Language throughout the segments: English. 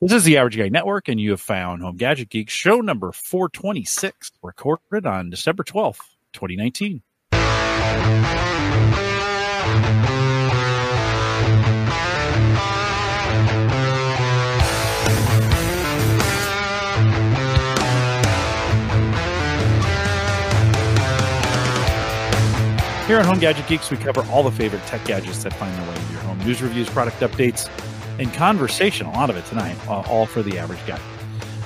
This is the Average Guy Network, and you have found Home Gadget Geek show number 426, recorded on December 12th, 2019. Here on Home Gadget Geeks, we cover all the favorite tech gadgets that find their way into your home. News reviews, product updates, and conversation, a lot of it tonight, uh, all for the average guy.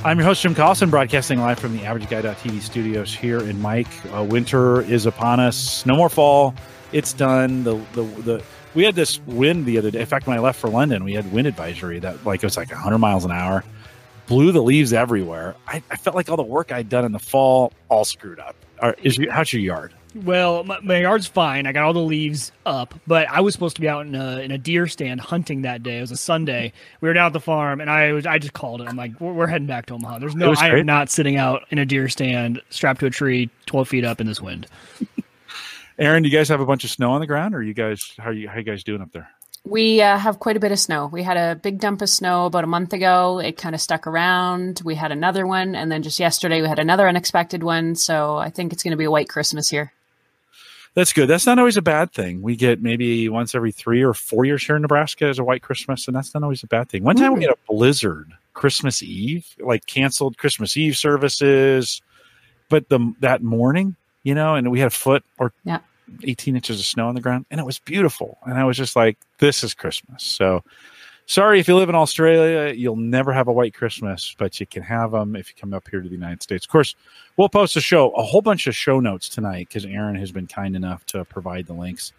I'm your host, Jim Collison, broadcasting live from the Average AverageGuy.tv studios here in Mike. Uh, winter is upon us. No more fall. It's done. The, the, the, we had this wind the other day. In fact, when I left for London, we had wind advisory that like it was like 100 miles an hour, blew the leaves everywhere. I, I felt like all the work I'd done in the fall all screwed up. Is how's your yard? Well, my, my, yard's fine. I got all the leaves up, but I was supposed to be out in a, in a deer stand hunting that day. It was a Sunday. We were down at the farm, and I was I just called it. I'm like, we're, we're heading back to Omaha. There's no, I am not sitting out in a deer stand strapped to a tree, 12 feet up in this wind. Erin, do you guys have a bunch of snow on the ground, or you guys how are you how are you guys doing up there? We uh, have quite a bit of snow. We had a big dump of snow about a month ago. It kind of stuck around. We had another one, and then just yesterday we had another unexpected one. So I think it's going to be a white Christmas here. That's good. That's not always a bad thing. We get maybe once every three or four years here in Nebraska as a white Christmas, and that's not always a bad thing. One time we hmm. had a blizzard Christmas Eve, like canceled Christmas Eve services, but the that morning, you know, and we had a foot or yeah. 18 inches of snow on the ground, and it was beautiful. And I was just like, this is Christmas. So sorry if you live in Australia, you'll never have a white Christmas, but you can have them if you come up here to the United States. Of course, we'll post a show, a whole bunch of show notes tonight because Erin has been kind enough to provide the links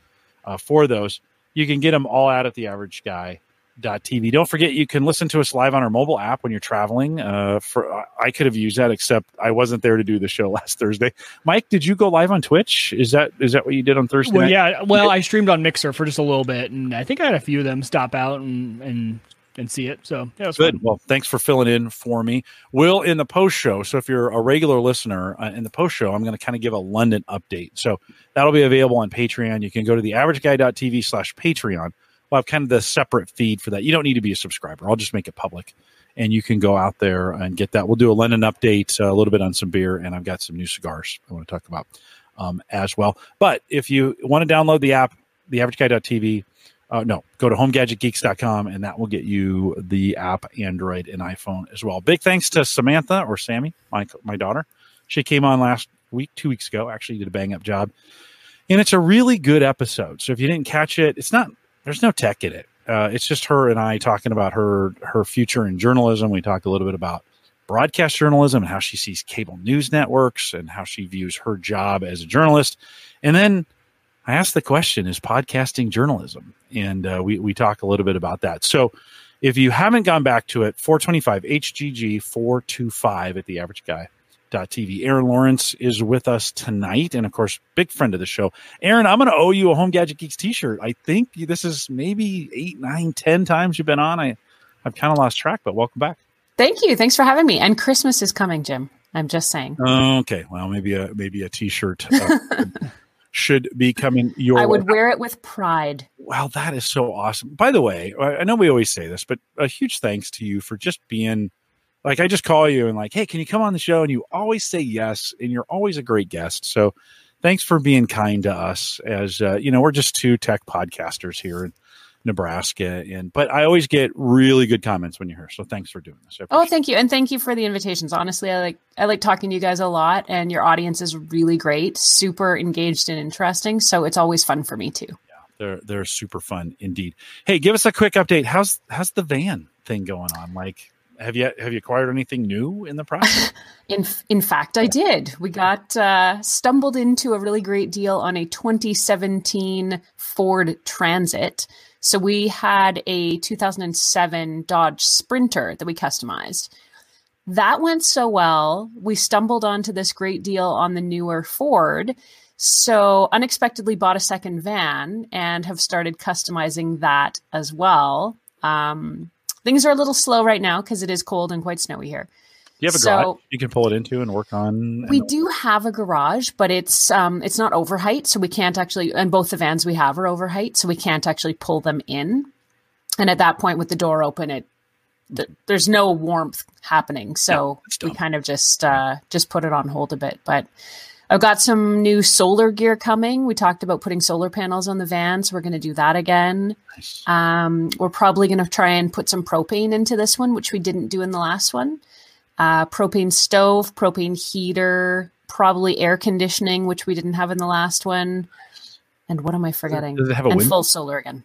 uh, for those. You can get them all out at the average guy TV. Don't forget you can listen to us live on our mobile app when you're traveling. Uh, for I could have used that, except I wasn't there to do the show last Thursday. Mike, did you go live on Twitch? Is that is that what you did on Thursday? Well, night? yeah. Well, I streamed on Mixer for just a little bit, and I think I had a few of them stop out and and and see it. So yeah, good. Fun. Well, thanks for filling in for me. Will in the post show. So if you're a regular listener uh, in the post show, I'm going to kind of give a London update. So that'll be available on Patreon. You can go to the averageguy.tv slash Patreon we'll have kind of the separate feed for that. You don't need to be a subscriber. I'll just make it public, and you can go out there and get that. We'll do a London update, uh, a little bit on some beer, and I've got some new cigars I want to talk about um, as well. But if you want to download the app, the AverageGuy.tv, uh, no, go to homegadgetgeeks.com, and that will get you the app, Android and iPhone as well. Big thanks to Samantha or Sammy, my my daughter. She came on last week, two weeks ago. Actually, did a bang up job. And it's a really good episode. So if you didn't catch it, it's not there's no tech in it. Uh, it's just her and I talking about her her future in journalism. We talked a little bit about broadcast journalism and how she sees cable news networks and how she views her job as a journalist. And then I asked the question: Is podcasting journalism? And uh, we we talk a little bit about that. So if you haven't gone back to it, 425 HGG 425 at the average guy TV. Erin Lawrence is with us tonight, and of course, big friend of the show. Erin, I'm going to owe you a Home Gadget Geeks T-shirt. I think this is maybe eight, nine, ten times you've been on. I, I've kind of lost track, but welcome back. Thank you. Thanks for having me. And Christmas is coming, Jim. I'm just saying. Okay. Well, maybe a maybe a T-shirt. Uh, should be coming your I would way. wear it with pride. Wow, that is so awesome. By the way, I know we always say this, but a huge thanks to you for just being like I just call you and like, hey, can you come on the show? And you always say yes, and you're always a great guest. So thanks for being kind to us. As uh, you know, we're just two tech podcasters here in Nebraska, and but I always get really good comments when you're here. So thanks for doing this. Oh, thank you, and thank you for the invitations. Honestly, I like I like talking to you guys a lot, and your audience is really great, super engaged and interesting. So it's always fun for me too. Yeah, they're they're super fun indeed. Hey, give us a quick update. How's how's the van thing going on? Like have you have you acquired anything new in the process? in in fact, I did. We got uh, stumbled into a really great deal on a 2017 Ford Transit. So we had a 2007 Dodge Sprinter that we customized. That went so well, we stumbled onto this great deal on the newer Ford. So unexpectedly bought a second van and have started customizing that as well. Um, Things are a little slow right now because it is cold and quite snowy here. Do you have a so, garage you can pull it into and work on? We do have a garage, but it's um it's not over height, so we can't actually. And both the vans we have are over height, so we can't actually pull them in. And at that point, with the door open, it th- there's no warmth happening. So we kind of just uh, just put it on hold a bit. But I've got some new solar gear coming. We talked about putting solar panels on the van, so we're going to do that again. Nice. Um, we're probably going to try and put some propane into this one, which we didn't do in the last one. Uh, propane stove, propane heater, probably air conditioning, which we didn't have in the last one. And what am I forgetting? Does it have a and window? full solar again.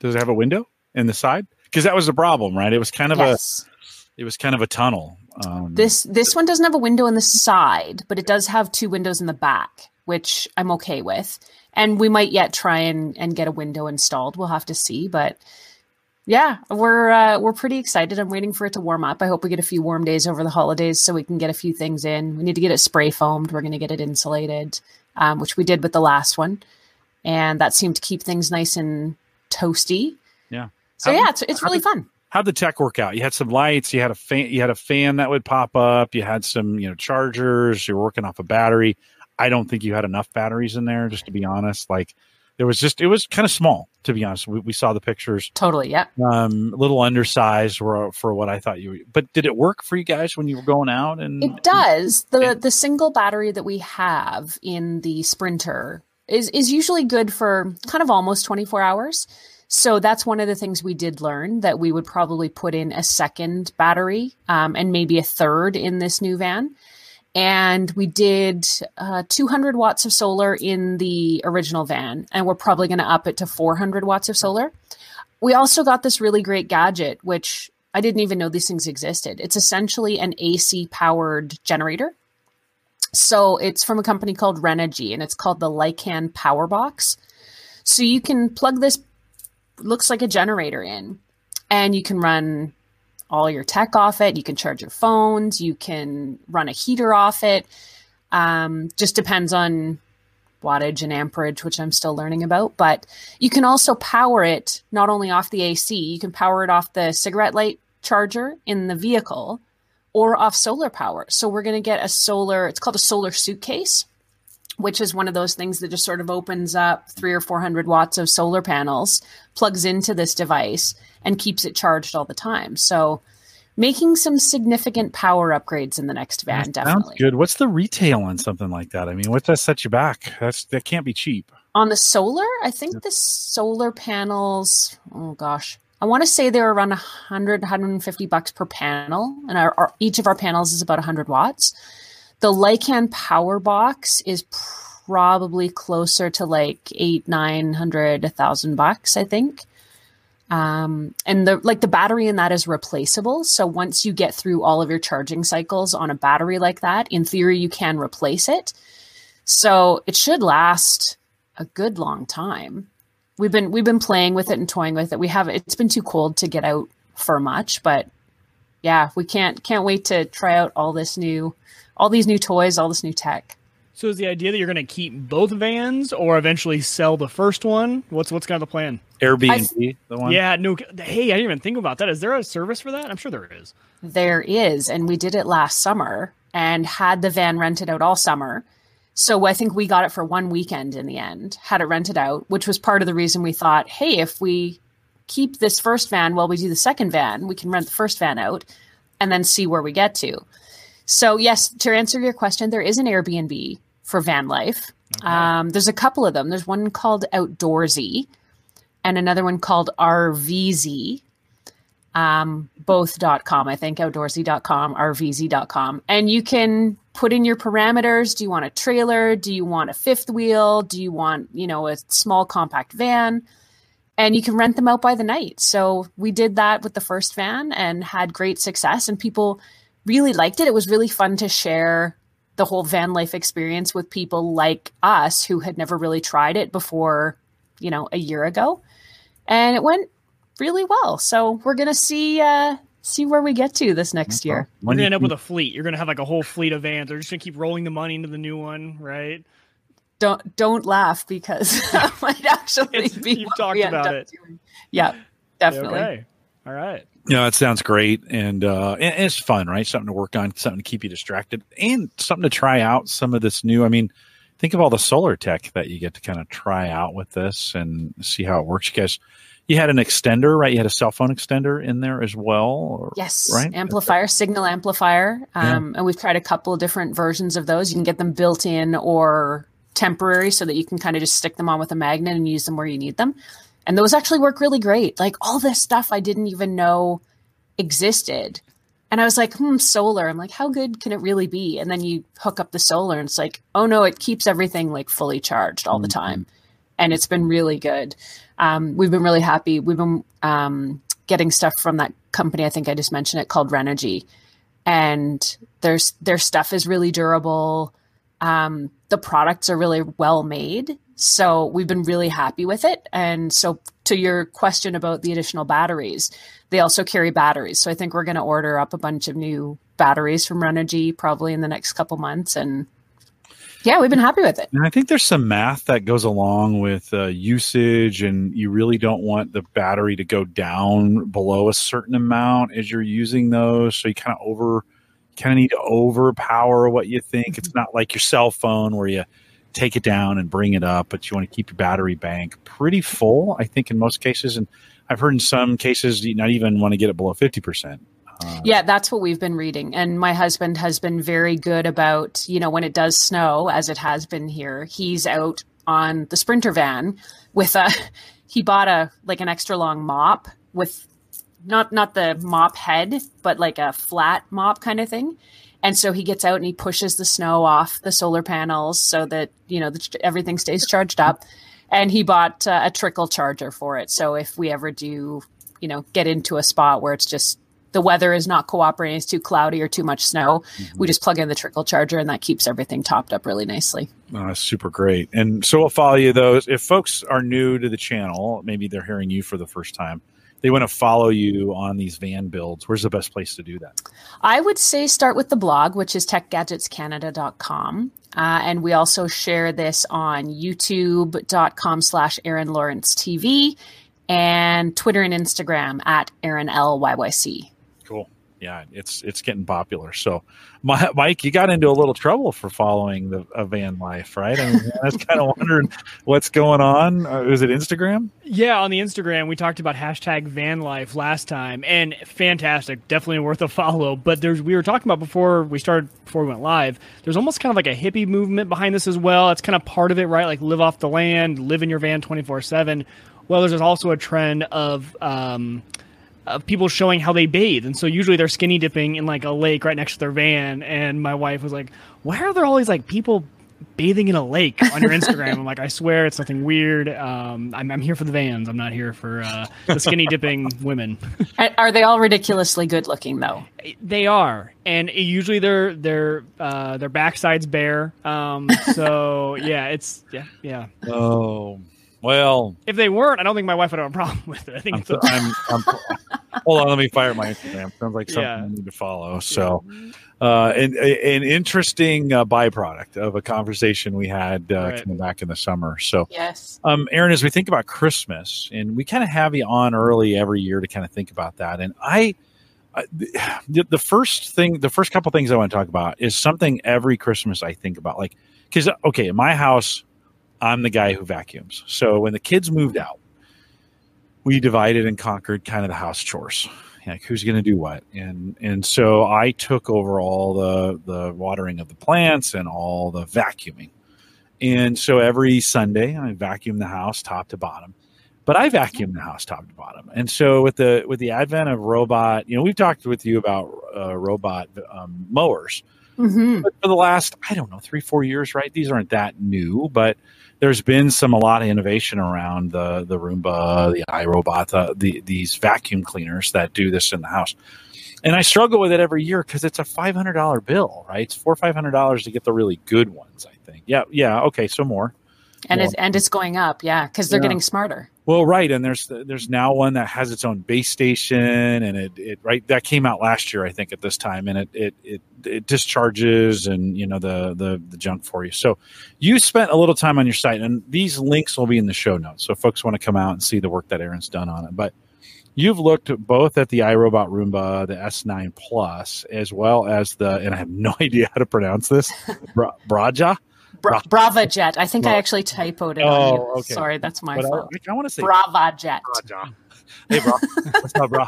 Does it have a window in the side? Because that was the problem, right? It was kind of yes. a it was kind of a tunnel. Um, this this one doesn't have a window in the side, but it does have two windows in the back, which I'm okay with. And we might yet try and, and get a window installed. We'll have to see, but yeah, we're uh, we're pretty excited. I'm waiting for it to warm up. I hope we get a few warm days over the holidays so we can get a few things in. We need to get it spray foamed. We're going to get it insulated, um, which we did with the last one, and that seemed to keep things nice and toasty. Yeah. So how yeah, it's it's really fun how'd the tech work out? You had some lights, you had a fan, you had a fan that would pop up, you had some, you know, chargers, you're working off a battery. I don't think you had enough batteries in there, just to be honest. Like there was just, it was kind of small, to be honest. We, we saw the pictures. Totally. Yeah. Um, a little undersized for, for what I thought you, were, but did it work for you guys when you were going out? And it does. The, the single battery that we have in the Sprinter is, is usually good for kind of almost 24 hours. So that's one of the things we did learn that we would probably put in a second battery um, and maybe a third in this new van. And we did uh, 200 watts of solar in the original van, and we're probably going to up it to 400 watts of solar. We also got this really great gadget, which I didn't even know these things existed. It's essentially an AC powered generator. So it's from a company called Renogy, and it's called the Lycan Power Box. So you can plug this looks like a generator in, and you can run all your tech off it. You can charge your phones. You can run a heater off it. Um, just depends on wattage and amperage, which I'm still learning about. But you can also power it not only off the AC, you can power it off the cigarette light charger in the vehicle or off solar power. So we're going to get a solar, it's called a solar suitcase which is one of those things that just sort of opens up three or 400 watts of solar panels, plugs into this device, and keeps it charged all the time. So, making some significant power upgrades in the next van, that definitely. good. What's the retail on something like that? I mean, what does that set you back? That's that can't be cheap. On the solar, I think the solar panels. Oh gosh, I want to say they're around 100, 150 bucks per panel, and our, our, each of our panels is about 100 watts. The Lycan Power Box is probably closer to like eight, nine hundred, a thousand bucks, I think. Um, and the like the battery in that is replaceable. So once you get through all of your charging cycles on a battery like that, in theory, you can replace it. So it should last a good long time. We've been we've been playing with it and toying with it. We have it's been too cold to get out for much, but yeah, we can't can't wait to try out all this new all these new toys, all this new tech. So is the idea that you're going to keep both vans or eventually sell the first one? What's what's kind of the plan? Airbnb, the one. Yeah, no. Hey, I didn't even think about that. Is there a service for that? I'm sure there is. There is, and we did it last summer and had the van rented out all summer. So I think we got it for one weekend in the end, had it rented out, which was part of the reason we thought, hey, if we keep this first van while we do the second van, we can rent the first van out and then see where we get to. So, yes, to answer your question, there is an Airbnb for van life. Okay. Um, there's a couple of them. There's one called Outdoorsy and another one called RVezy. Um, both.com, I think, outdoorsy.com, rvezy.com. And you can put in your parameters. Do you want a trailer? Do you want a fifth wheel? Do you want, you know, a small compact van? And you can rent them out by the night. So we did that with the first van and had great success. And people really liked it. It was really fun to share the whole van life experience with people like us who had never really tried it before, you know, a year ago. And it went really well. So we're gonna see uh see where we get to this next year. We're gonna end up with a fleet. You're gonna have like a whole fleet of vans. They're just gonna keep rolling the money into the new one, right? Don't don't laugh because that might actually it's, be. You've talked about it. Doing. Yeah, definitely. Okay. All right. You know, that sounds great. And, uh, and it's fun, right? Something to work on, something to keep you distracted, and something to try out some of this new. I mean, think of all the solar tech that you get to kind of try out with this and see how it works. You guys, you had an extender, right? You had a cell phone extender in there as well. Or, yes, right. Amplifier, signal amplifier, um, yeah. and we've tried a couple of different versions of those. You can get them built in or temporary, so that you can kind of just stick them on with a magnet and use them where you need them. And those actually work really great. Like all this stuff I didn't even know existed. And I was like, hmm, solar. I'm like, how good can it really be? And then you hook up the solar and it's like, oh no, it keeps everything like fully charged all mm-hmm. the time. And it's been really good. Um, we've been really happy. We've been um, getting stuff from that company. I think I just mentioned it called Renogy. And there's their stuff is really durable. Um, the products are really well made. So we've been really happy with it. And so to your question about the additional batteries, they also carry batteries. So I think we're going to order up a bunch of new batteries from Renogy probably in the next couple months and yeah, we've been happy with it. And I think there's some math that goes along with uh, usage, and you really don't want the battery to go down below a certain amount as you're using those. So you kind of over, kind of need to overpower what you think. Mm-hmm. It's not like your cell phone where you take it down and bring it up, but you want to keep your battery bank pretty full. I think in most cases, and I've heard in some cases you not even want to get it below fifty percent. Uh, yeah, that's what we've been reading. And my husband has been very good about, you know, when it does snow, as it has been here, he's out on the Sprinter van with a, he bought a, like an extra long mop with not, not the mop head, but like a flat mop kind of thing. And so he gets out and he pushes the snow off the solar panels so that, you know, the, everything stays charged up. And he bought uh, a trickle charger for it. So if we ever do, you know, get into a spot where it's just the weather is not cooperating, it's too cloudy or too much snow, mm-hmm. we just plug in the trickle charger and that keeps everything topped up really nicely. Oh, super great. And so we'll follow you those. If folks are new to the channel, maybe they're hearing you for the first time, they want to follow you on these van builds, where's the best place to do that? I would say start with the blog, which is techgadgetscanada.com. Uh, and we also share this on youtube.com slash Erin Lawrence TV and Twitter and Instagram at Erin L Y Y C yeah, it's it's getting popular. So, my, Mike, you got into a little trouble for following the a van life, right? I, mean, I was kind of wondering what's going on. Uh, was it Instagram? Yeah, on the Instagram, we talked about hashtag van life last time, and fantastic, definitely worth a follow. But there's we were talking about before we started before we went live. There's almost kind of like a hippie movement behind this as well. It's kind of part of it, right? Like live off the land, live in your van twenty four seven. Well, there's also a trend of um, of people showing how they bathe. And so usually they're skinny dipping in like a lake right next to their van. And my wife was like, why are there all these like people bathing in a lake on your Instagram? I'm like, I swear it's nothing weird. Um, I'm, I'm, here for the vans. I'm not here for uh, the skinny dipping women. are they all ridiculously good looking though? They are. And usually their, their, uh, their backside's bare. Um, so yeah, it's, yeah, yeah. Oh, well, if they weren't, I don't think my wife would have a problem with it. I think I'm, I'm, I'm, hold on, let me fire my Instagram. Sounds like something yeah. I need to follow. So, uh, an, an interesting uh, byproduct of a conversation we had uh, right. coming back in the summer. So, yes, um, Erin, as we think about Christmas, and we kind of have you on early every year to kind of think about that, and I. The, the first thing, the first couple things I want to talk about is something every Christmas I think about. Like, because, okay, in my house, I'm the guy who vacuums. So when the kids moved out, we divided and conquered kind of the house chores. Like who's going to do what, and and so I took over all the the watering of the plants and all the vacuuming. And so every Sunday I vacuum the house top to bottom but I vacuum the house top to bottom. And so with the with the advent of robot, you know, we've talked with you about uh, robot um, mowers. Mm-hmm. But for the last, I don't know, three four years, right? These aren't that new, but there's been some a lot of innovation around the the Roomba, the iRobot, the, the these vacuum cleaners that do this in the house. And I struggle with it every year because it's a five hundred dollar bill, right? It's four five hundred dollars to get the really good ones. I think. Yeah, yeah. Okay, so more. And more. it's and it's going up, yeah, because they're yeah. getting smarter. Well, right, and there's there's now one that has its own base station, and it, it right that came out last year, I think, at this time, and it it it, it discharges and you know the, the the junk for you. So you spent a little time on your site, and these links will be in the show notes, so folks want to come out and see the work that Erin's done on it. But you've looked both at the iRobot Roomba, the S9 Plus, as well as the, and I have no idea how to pronounce this, Bra- Braja Bra- Braava Jet. I think I actually typoed it. Oh, okay. Sorry, that's my but fault. I, I want to say Braava Jet. Hey, bro. What's up, bro?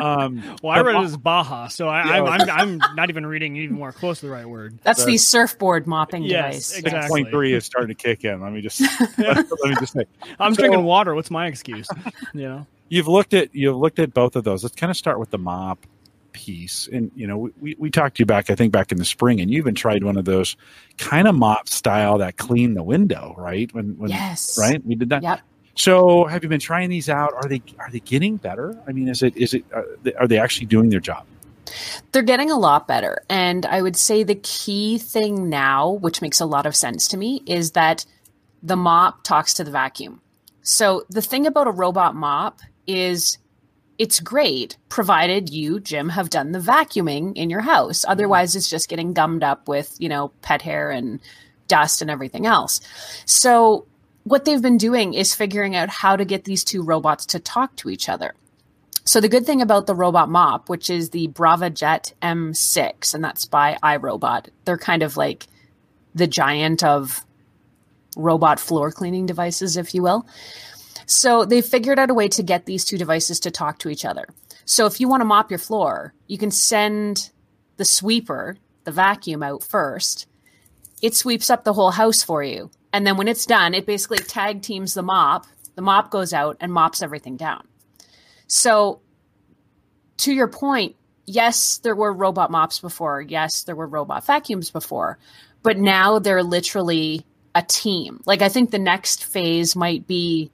Um, well, I read it as Baja, so I, am I'm, I'm, I'm not even reading even more close to the right word. That's the, the surfboard mopping yes, device. Exactly. 6.3 is starting to kick in. Let me just let me just say. I'm so, drinking water. What's my excuse? You know. You've looked at you've looked at both of those. Let's kind of start with the mop piece. And you know, we, we talked to you back, I think back in the spring, and you even tried one of those kind of mop style that clean the window, right? When, when yes, right, we did that. Yep. So, have you been trying these out? Are they are they getting better? I mean, is it is it are they, are they actually doing their job? They're getting a lot better, and I would say the key thing now, which makes a lot of sense to me, is that the mop talks to the vacuum. So the thing about a robot mop is it's great provided you jim have done the vacuuming in your house. Mm-hmm. otherwise it's just getting gummed up with you know pet hair and dust and everything else. So what they've been doing is figuring out how to get these two robots to talk to each other. So the good thing about the robot mop which is the Braava jet m6 and that's by iRobot they're kind of like the giant of robot floor cleaning devices if you will so they figured out a way to get these two devices to talk to each other. So if you want to mop your floor, you can send the sweeper, the vacuum out first. It sweeps up the whole house for you. And then when it's done, it basically tag teams the mop. The mop goes out and mops everything down. So to your point, yes, there were robot mops before. Yes, there were robot vacuums before. But now they're literally a team. Like I think the next phase might be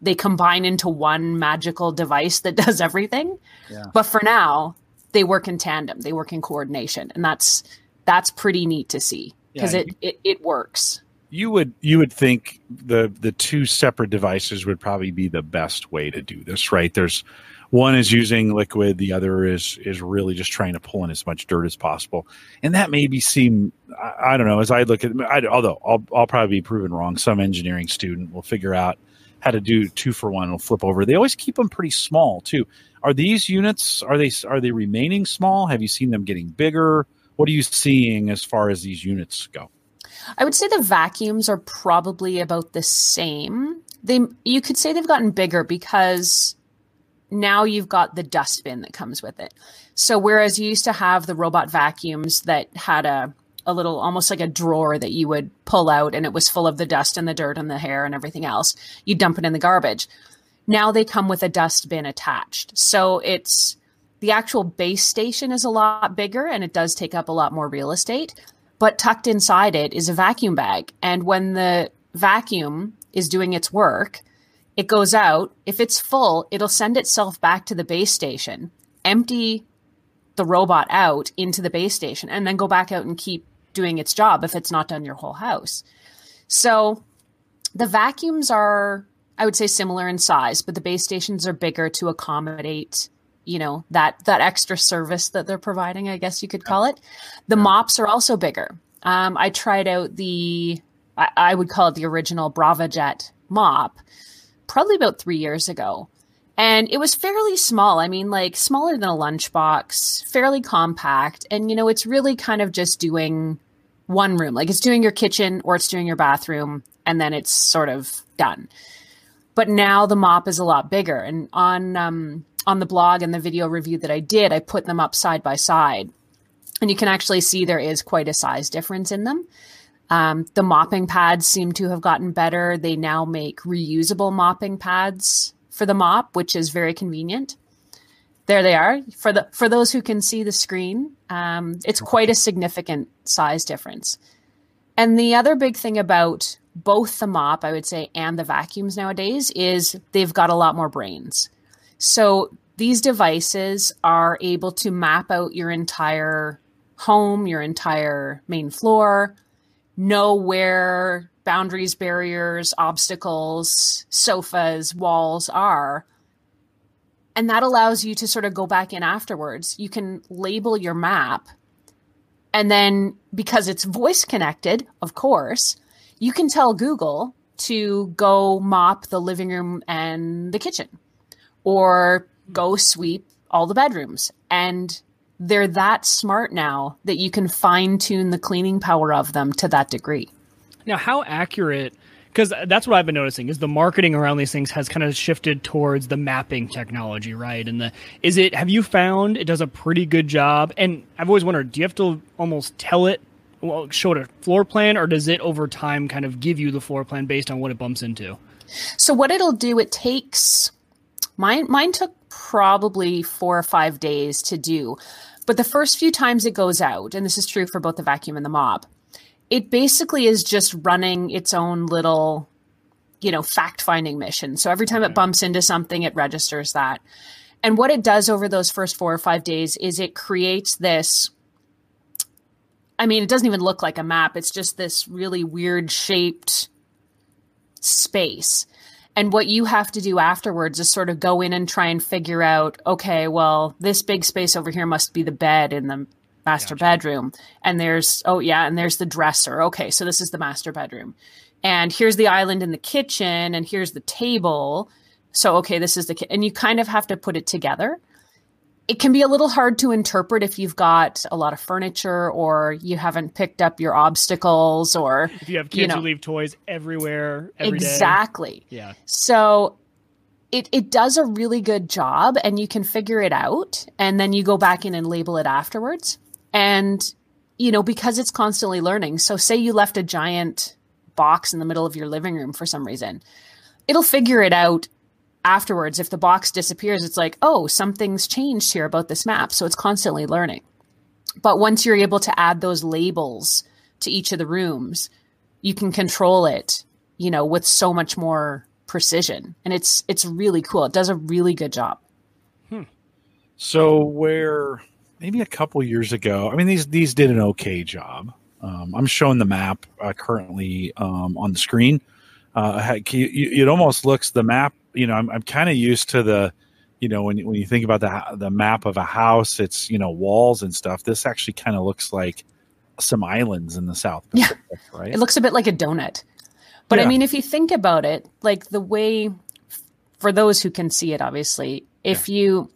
they combine into one magical device that does everything. Yeah. But for now, they work in tandem. They work in coordination, and that's that's pretty neat to see because yeah, it, it it works. You would you would think the the two separate devices would probably be the best way to do this, right? There's one is using liquid, the other is is really just trying to pull in as much dirt as possible, and that maybe seem I, I don't know as I look at I, although I'll I'll probably be proven wrong. Some engineering student will figure out how to do two for one will flip over. They always keep them pretty small too. Are these units are they are they remaining small? Have you seen them getting bigger? What are you seeing as far as these units go? I would say the vacuums are probably about the same. They you could say they've gotten bigger because now you've got the dustbin that comes with it. So whereas you used to have the robot vacuums that had a a little almost like a drawer that you would pull out and it was full of the dust and the dirt and the hair and everything else. You dump it in the garbage. Now they come with a dustbin attached. So it's the actual base station is a lot bigger and it does take up a lot more real estate, but tucked inside it is a vacuum bag. And when the vacuum is doing its work, it goes out. If it's full, it'll send itself back to the base station, empty the robot out into the base station, and then go back out and keep doing its job if it's not done your whole house. So the vacuums are, I would say, similar in size, but the base stations are bigger to accommodate you know that that extra service that they're providing i guess you could call it. The mops are also bigger. Um, i tried out the I, I, would call it the original Braava jet mop probably about three years ago. And it was fairly small. I mean like smaller than a lunchbox fairly compact. And you know it's really kind of just doing one room. Like it's doing your kitchen or it's doing your bathroom, and then it's sort of done. But now the mop is a lot bigger. And on um, on the blog and the video review that I did, I put them up side by side, and you can actually see there is quite a size difference in them. Um, the mopping pads seem to have gotten better. They now make reusable mopping pads for the mop, which is very convenient there they are. For the for those who can see the screen um, it's quite a significant size difference. And the other big thing about both the mop i would say and the vacuums nowadays is they've got a lot more brains. So these devices are able to map out your entire home your entire main floor know where boundaries barriers obstacles sofas walls are and that allows you to sort of go back in afterwards. You can label your map. And then because it's voice connected, of course, you can tell Google to go mop the living room and the kitchen or go sweep all the bedrooms. And they're that smart now that you can fine tune the cleaning power of them to that degree. Now, how accurate? Because that's what I've been noticing is the marketing around these things has kind of shifted towards the mapping technology, right? And the is it? Have you found it does a pretty good job? And I've always wondered, do you have to almost tell it, well, show it a floor plan, or does it over time kind of give you the floor plan based on what it bumps into? So what it'll do, it takes mine. Mine took probably four or five days to do, but the first few times it goes out, and this is true for both the vacuum and the mop it basically is just running its own little you know fact finding mission. So every time it hmm. bumps into something it registers that. And what it does over those first four or five days is it creates this i mean it doesn't even look like a map. It's just this really weird shaped space. And what you have to do afterwards is sort of go in and try and figure out okay well this big space over here must be the bed in the master gotcha. bedroom. And there's oh yeah and there's the dresser. Okay so this is the master bedroom. And here's the island in the kitchen and here's the table. So okay this is the ki-. and you kind of have to put it together. It can be a little hard to interpret if you've got a lot of furniture or you haven't picked up your obstacles or if you have kids you know, who leave toys everywhere exactly day. yeah. So it, it does a really good job and you can figure it out and then you go back in and label it afterwards and, you know, because it's constantly learning. So, say you left a giant box in the middle of your living room for some reason, it'll figure it out afterwards. If the box disappears, it's like, oh, something's changed here about this map. So, it's constantly learning. But once you're able to add those labels to each of the rooms, you can control it, you know, with so much more precision. And it's it's really cool. It does a really good job. Hmm. So where maybe a couple years ago. I mean, these these did an okay job. Um, I'm showing the map uh, currently um, on the screen. Uh, you, it almost looks the map. You know, I'm, I'm kind of used to the, you know, when when you think about the the map of a house, it's you know walls and stuff. This actually kind of looks like some islands in the South Pacific, yeah. right? It looks a bit like a donut. But yeah. I mean, if you think about it, like the way, for those who can see it, obviously, if yeah. you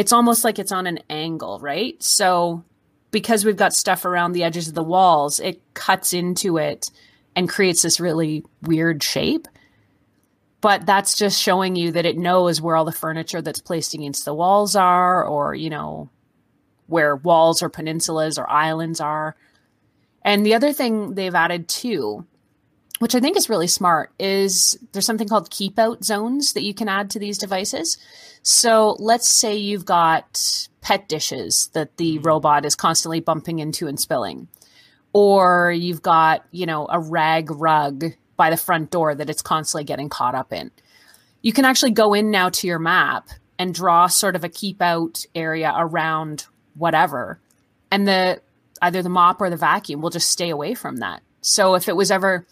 it's almost like it's on an angle, right? So because we've got stuff around the edges of the walls, it cuts into it and creates this really weird shape. But that's just showing you that it knows where all the furniture that's placed against the walls are, or, you know, where walls or peninsulas or islands are. And the other thing they've added too, which I think is really smart, is there's something called keep out zones that you can add to these devices. So let's say you've got pet dishes that the mm-hmm. robot is constantly bumping into and spilling. Or you've got, you know, a rag rug by the front door that it's constantly getting caught up in. You can actually go in now to your map and draw sort of a keep out area around whatever. And the either the mop or the vacuum will just stay away from that. So if it was ever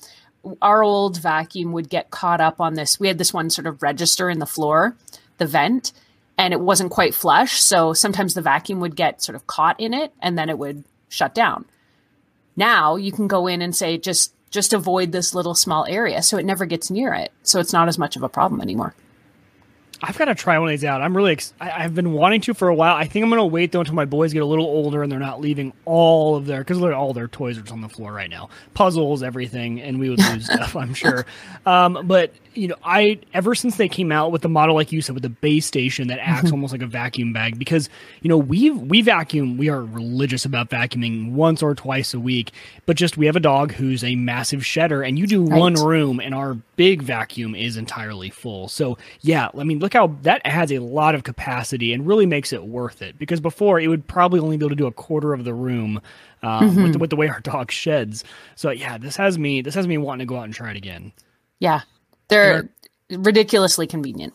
our old vacuum would get caught up on this, we had this one sort of register in the floor the vent and it wasn't quite flush. So sometimes the vacuum would get sort of caught in it and then it would shut down. Now you can go in and say, just, just avoid this little small area so it never gets near it. So it's not as much of a problem anymore. I've got to try one of these out. I'm really, ex- I, have been wanting to for a while. I think I'm going to wait though until my boys get a little older and they're not leaving all of their, because all their toys are on the floor right now, puzzles, everything, and we would lose stuff, I'm sure. Um, but you know, I ever since they came out with the model, like you said, with the base station that acts mm-hmm. almost like a vacuum bag, because you know we we vacuum, we are religious about vacuuming once or twice a week, but just we have a dog who's a massive shedder, and you do right. one room, and our big vacuum is entirely full. So yeah, I mean, look how that adds a lot of capacity and really makes it worth it. Because before it would probably only be able to do a quarter of the room. Um, mm-hmm. with, the, with the way our dog sheds. So yeah, this has me this has me wanting to go out and try it again. Yeah, they're ridiculously convenient.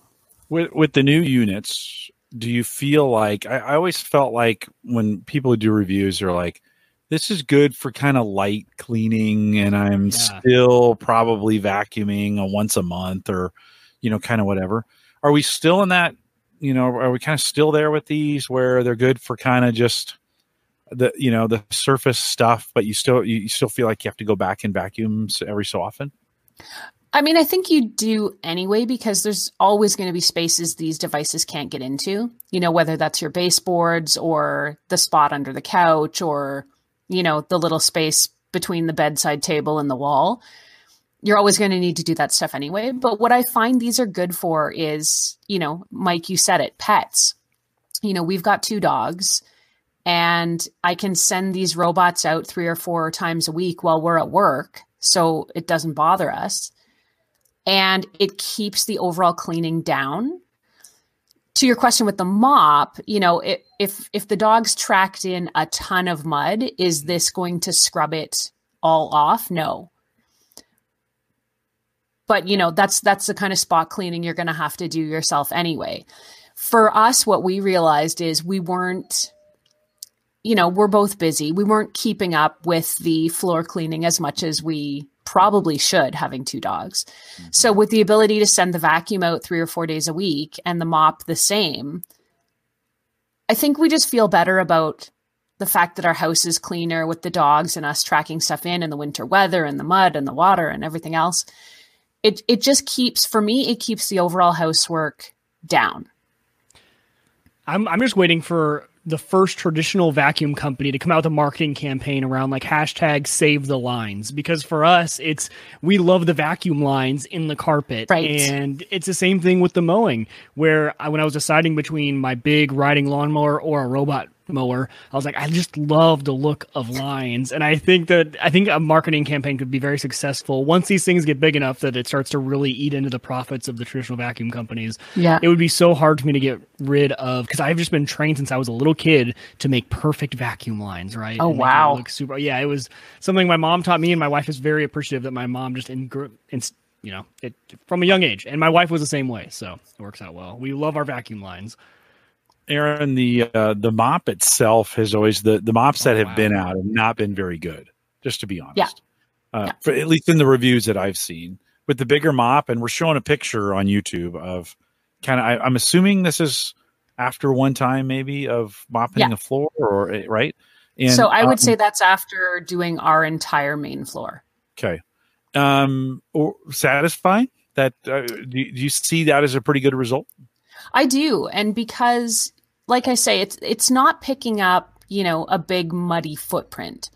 With with the new units, do you feel like I, I always felt like when people do reviews, they're like, "This is good for kind of light cleaning," and I'm yeah. still probably vacuuming a once a month or, you know, kind of whatever. Are we still in that? You know, are we kind of still there with these where they're good for kind of just the you know the surface stuff, but you still you still feel like you have to go back and vacuum every so often? I mean, I think you do anyway because there's always going to be spaces these devices can't get into. You know, whether that's your baseboards or the spot under the couch or, you know, the little space between the bedside table and the wall. You're always going to need to do that stuff anyway. But what I find these are good for is, you know, Mike, you said it, pets. You know, we've got two dogs and I can send these robots out three or four times a week while we're at work. So it doesn't bother us. And it keeps the overall cleaning down to your question with the mop, you know, if if the dog's tracked in a ton of mud, is this going to scrub it all off? No. But you know, that's that's the kind of spot cleaning you're going to have to do yourself anyway. For us, what we realized is we weren't you know, we're both busy. We weren't keeping up with the floor cleaning as much as we probably should having two dogs. Mm-hmm. So with the ability to send the vacuum out 3 or 4 days a week and the mop the same, I think we just feel better about the fact that our house is cleaner with the dogs and us tracking stuff in and the winter weather and the mud and the water and everything else. It it just keeps for me it keeps the overall housework down. I'm I'm just waiting for the first traditional vacuum company to come out with a marketing campaign around like hashtag save the lines because for us it's we love the vacuum lines in the carpet right. and it's the same thing with the mowing where I, when i was deciding between my big riding lawnmower or a robot mower. I was like, I just love the look of lines. And I think that I think a marketing campaign could be very successful once these things get big enough that it starts to really eat into the profits of the traditional vacuum companies. Yeah. It would be so hard for me to get rid of because I've just been trained since I was a little kid to make perfect vacuum lines, right? Oh wow. Look super yeah, it was something my mom taught me and my wife is very appreciative that my mom just in, in you know, it from a young age. And my wife was the same way, so it works out well. We love our vacuum lines. Erin, the uh, the mop itself has always the the mops that have wow. been out have not been very good. Just to be honest, yeah. Uh, yeah. For, at least in the reviews that I've seen with the bigger mop, and we're showing a picture on YouTube of kind of. I'm assuming this is after one time maybe of mopping yeah. the floor, or eh, right? And, so I would um, say that's after doing our entire main floor. Okay, um, or satisfying that uh, do, do you see that as a pretty good result? I do, and because, like I say, it's it's not picking up, you know, a big muddy footprint.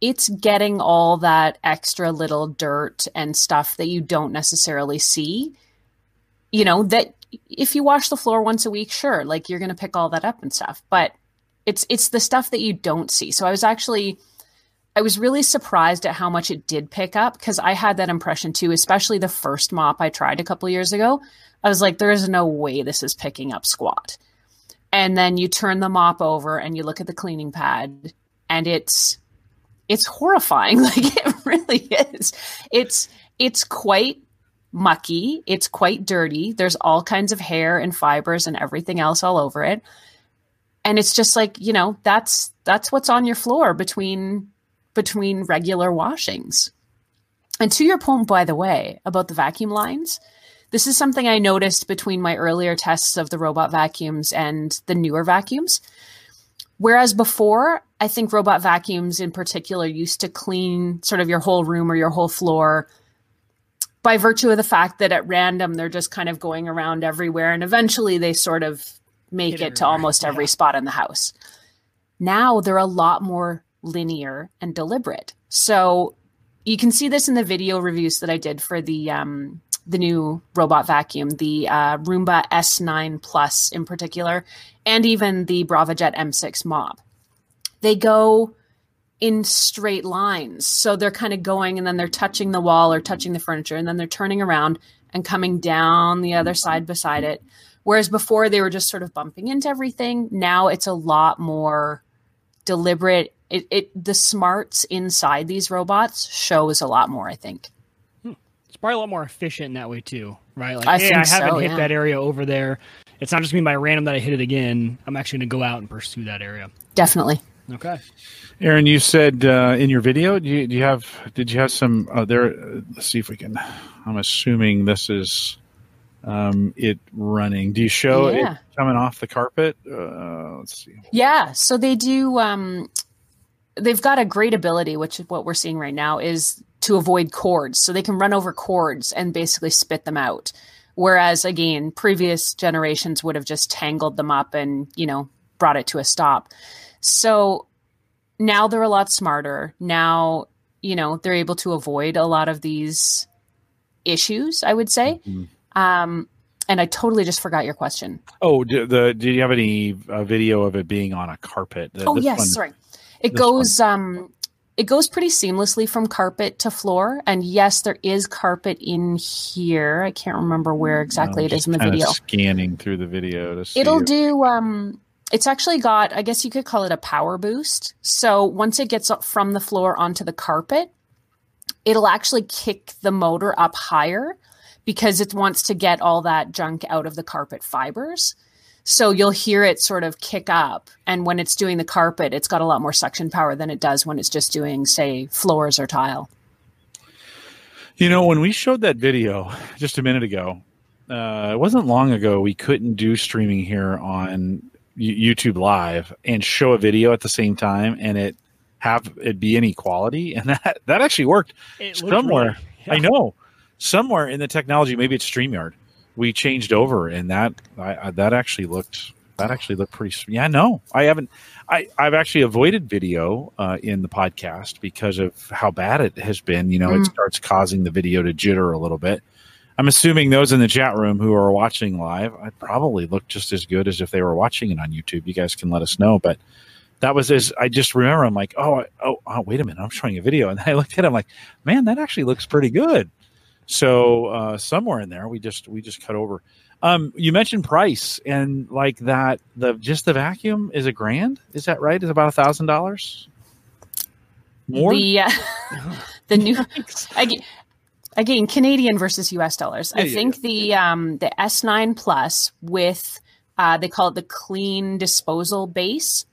It's getting all that extra little dirt and stuff that you don't necessarily see. You know that if you wash the floor once a week, sure, like you're going to pick all that up and stuff, but it's it's the stuff that you don't see. So I was actually I was really surprised at how much it did pick up because I had that impression too, especially the first mop I tried a couple years ago. I was like, there is no way this is picking up squat. And then you turn the mop over and you look at the cleaning pad and it's it's horrifying. Like it really is. It's it's quite mucky. It's quite dirty. There's all kinds of hair and fibers and everything else all over it. And it's just like, you know, that's that's what's on your floor between between regular washings. And to your point, by the way, about the vacuum lines, this is something I noticed between my earlier tests of the robot vacuums and the newer vacuums. Whereas before, I think robot vacuums in particular used to clean sort of your whole room or your whole floor by virtue of the fact that at random they're just kind of going around everywhere and eventually they sort of make it to almost every spot in the house. Now they're a lot more linear and deliberate. So you can see this in the video reviews that I did for the um, the new robot vacuum, the uh, Roomba S9 Plus in particular, and even the Braava Jet M6 Mob. They go in straight lines. So they're kind of going and then they're touching the wall or touching the furniture and then they're turning around and coming down the other side beside it. Whereas before they were just sort of bumping into everything. Now it's a lot more deliberate it, it the smarts inside these robots shows a lot more. I think probably a lot more efficient in that way too, right? Like, I hey, I haven't so, hit yeah. that area over there. It's not just me by random that I hit it again. I'm actually going to go out and pursue that area. Definitely. Okay. Erin, you said uh, in your video, do you, do you, have? Did you have some? Uh, there. Uh, let's see if we can. I'm assuming this is um, it running. Do you show yeah. it coming off the carpet? Uh, let's see. Yeah. So they do. Um, they've got a great ability, which is what we're seeing right now, is to avoid cords. So they can run over cords and basically spit them out. Whereas again, previous generations would have just tangled them up and, you know, brought it to a stop. So now they're a lot smarter. Now you know, they're able to avoid a lot of these issues, I would say. Mm-hmm. Um, and I totally just forgot your question. Oh, did, the did you have any uh, video of it being on a carpet? oh yes, one, sorry. It goes um it goes pretty seamlessly from carpet to floor. And yes, there is carpet in here. I can't remember where exactly no, it is in the video. Scanning through the video to It'll do um it's actually got, I guess you could call it a power boost. So once it gets up from the floor onto the carpet, it'll actually kick the motor up higher because it wants to get all that junk out of the carpet fibers. So you'll hear it sort of kick up. And when it's doing the carpet, it's got a lot more suction power than it does when it's just doing, say, floors or tile. You know, when we showed that video just a minute ago, uh, it wasn't long ago, we couldn't do streaming here on YouTube Live and show a video at the same time, and it have it be any quality. and that that actually worked it somewhere. Really, yeah. I know somewhere in the technology, maybe it's Streamyard. We changed over, and that I, I, that actually looked that actually looked pretty. Yeah, no, I haven't. I I've actually avoided video uh, in the podcast because of how bad it has been. You know, mm. it starts causing the video to jitter a little bit. I'm assuming those in the chat room who are watching live, I probably look just as good as if they were watching it on YouTube. You guys can let us know. But that was as I just remember. I'm like, oh, oh, oh, wait a minute, I'm showing a video, and I looked at it. I'm like, man, that actually looks pretty good. So uh, somewhere in there, we just we just cut over. Um, you mentioned price and like that. The just the vacuum is a grand. Is that right? Is about a thousand dollars more. The uh, the new. again Canadian versus US dollars. Yeah, I think yeah. the um the S9 Plus with uh they call it the clean disposal base.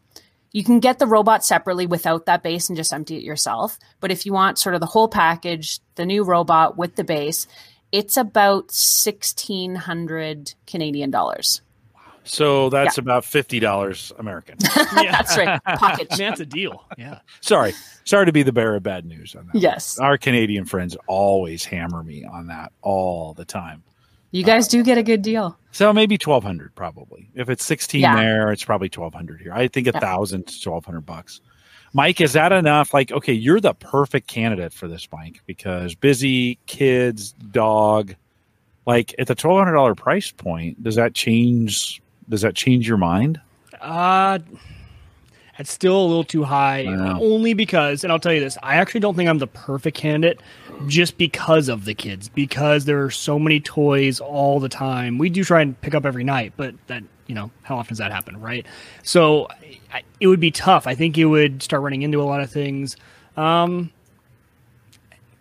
You can get the robot separately without that base and just empty it yourself. But if you want sort of the whole package, the new robot with the base, it's about 1600 Canadian dollars. So that's yeah. about fifty dollars American. yeah, that's right. Pocket. that's a deal. Yeah. Sorry, sorry to be the bearer of bad news on that. Yes, our Canadian friends always hammer me on that all the time. You guys uh, do get a good deal. So maybe twelve hundred, probably. If it's sixteen yeah. there, it's probably twelve hundred here. I think a thousand to twelve hundred bucks. Mike, is that enough? Like, okay, you're the perfect candidate for this, Mike, because busy kids, dog. Like at the twelve hundred dollar price point, does that change does that change your mind? Uh it's still a little too high only because and I'll tell you this, I actually don't think I'm the perfect candidate just because of the kids because there are so many toys all the time. We do try and pick up every night, but that, you know, how often does that happen, right? So I, it would be tough. I think it would start running into a lot of things. Um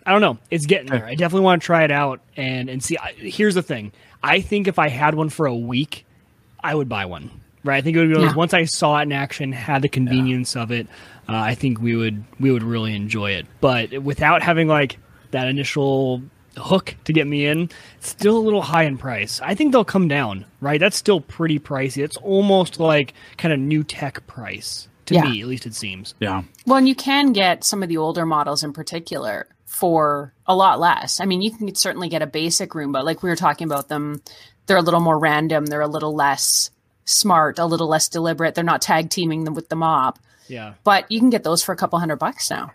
I don't know. It's getting there. I definitely want to try it out and and see. Here's the thing. I think if I had one for a week, I would buy one. Right, I think it would be yeah. once I saw it in action, had the convenience yeah. of it. Uh, I think we would we would really enjoy it. But without having like that initial hook to get me in, it's still a little high in price. I think they'll come down. Right, that's still pretty pricey. It's almost like kind of new tech price to yeah. me, at least it seems. Yeah. Well, and you can get some of the older models in particular for a lot less. I mean, you can certainly get a basic Roomba, like we were talking about them they're a little more random. They're a little less smart, a little less deliberate. They're not tag teaming them with the mob. Yeah. But you can get those for a couple hundred bucks now.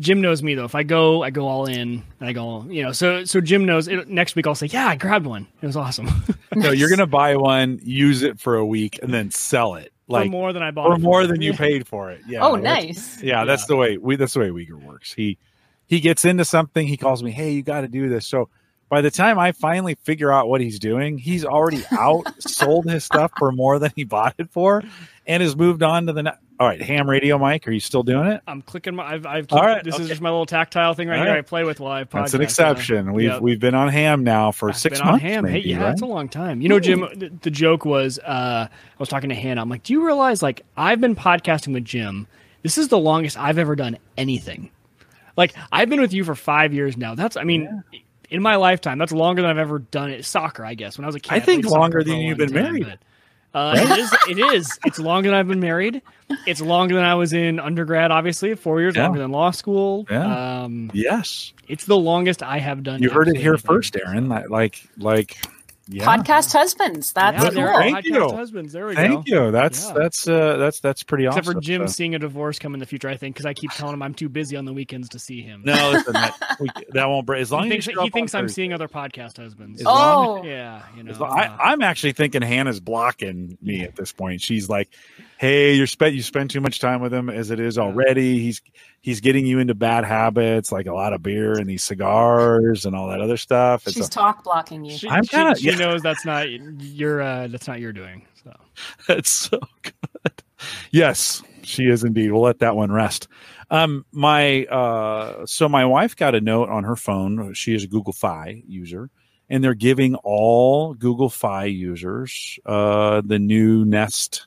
Jim knows me though. If I go, I go all in. I go, you know. So so Jim knows. It, next week I'll say, yeah, I grabbed one. It was awesome. no, you're gonna buy one, use it for a week, and then sell it like for more than I bought. For more than you paid for it. Yeah. Oh, nice. Yeah, yeah, that's the way we. That's the way Wieger works. He he gets into something. He calls me. Hey, you got to do this. So by the time I finally figure out what he's doing, he's already out, sold his stuff for more than he bought it for, and has moved on to the. Ne- All right, ham radio, Mike. Are you still doing it? I'm clicking my. I've. I've All right. This okay. is just my little tactile thing right, here. I play with while I podcast. That's an exception. We've yep. we've been on ham now for I've six months. ham. Maybe, hey, yeah, right? that's a long time. You know, Jim. The, the joke was, uh, I was talking to Hannah. I'm like, do you realize like I've been podcasting with Jim. This is the longest I've ever done anything. Like I've been with you for five years now. That's I mean, yeah in my lifetime. That's longer than I've ever done it. Soccer, I guess. When I was a kid, I think longer than you've been time, married. But, uh, it is. It is. It's longer than I've been married. It's longer than I was in undergrad. Obviously, four years yeah. longer than law school. Yeah. Um, yes. It's the longest I have done. You heard it here first, Erin. Like, like, yeah. podcast husbands. That's yeah, cool. Thank podcast you. husbands. There we Thank go. you. That's Yeah. that's uh that's that's pretty Except awesome. for Jim So- seeing a divorce come in the future, I think, because I keep telling him I'm too busy on the weekends to see him. No, listen, that, we, that won't break. As long he as thinks, he thinks I'm Thursday. seeing other podcast husbands. As long Oh, yeah, you know. As long- I, I'm actually thinking Hannah's blocking me at this point. She's like, "Hey, you're spent you spend too much time with him as it is already. He's he's getting you into bad habits, like a lot of beer and these cigars and all that other stuff." It's she's a- talk blocking you. she, I'm kinda- she yeah. knows that's not your uh, that's not your doing. So That's so good. Yes, she is indeed. We'll let that one rest. Um, my uh, so my wife got a note on her phone. She is a Google Fi user, and they're giving all Google Fi users uh, the new Nest.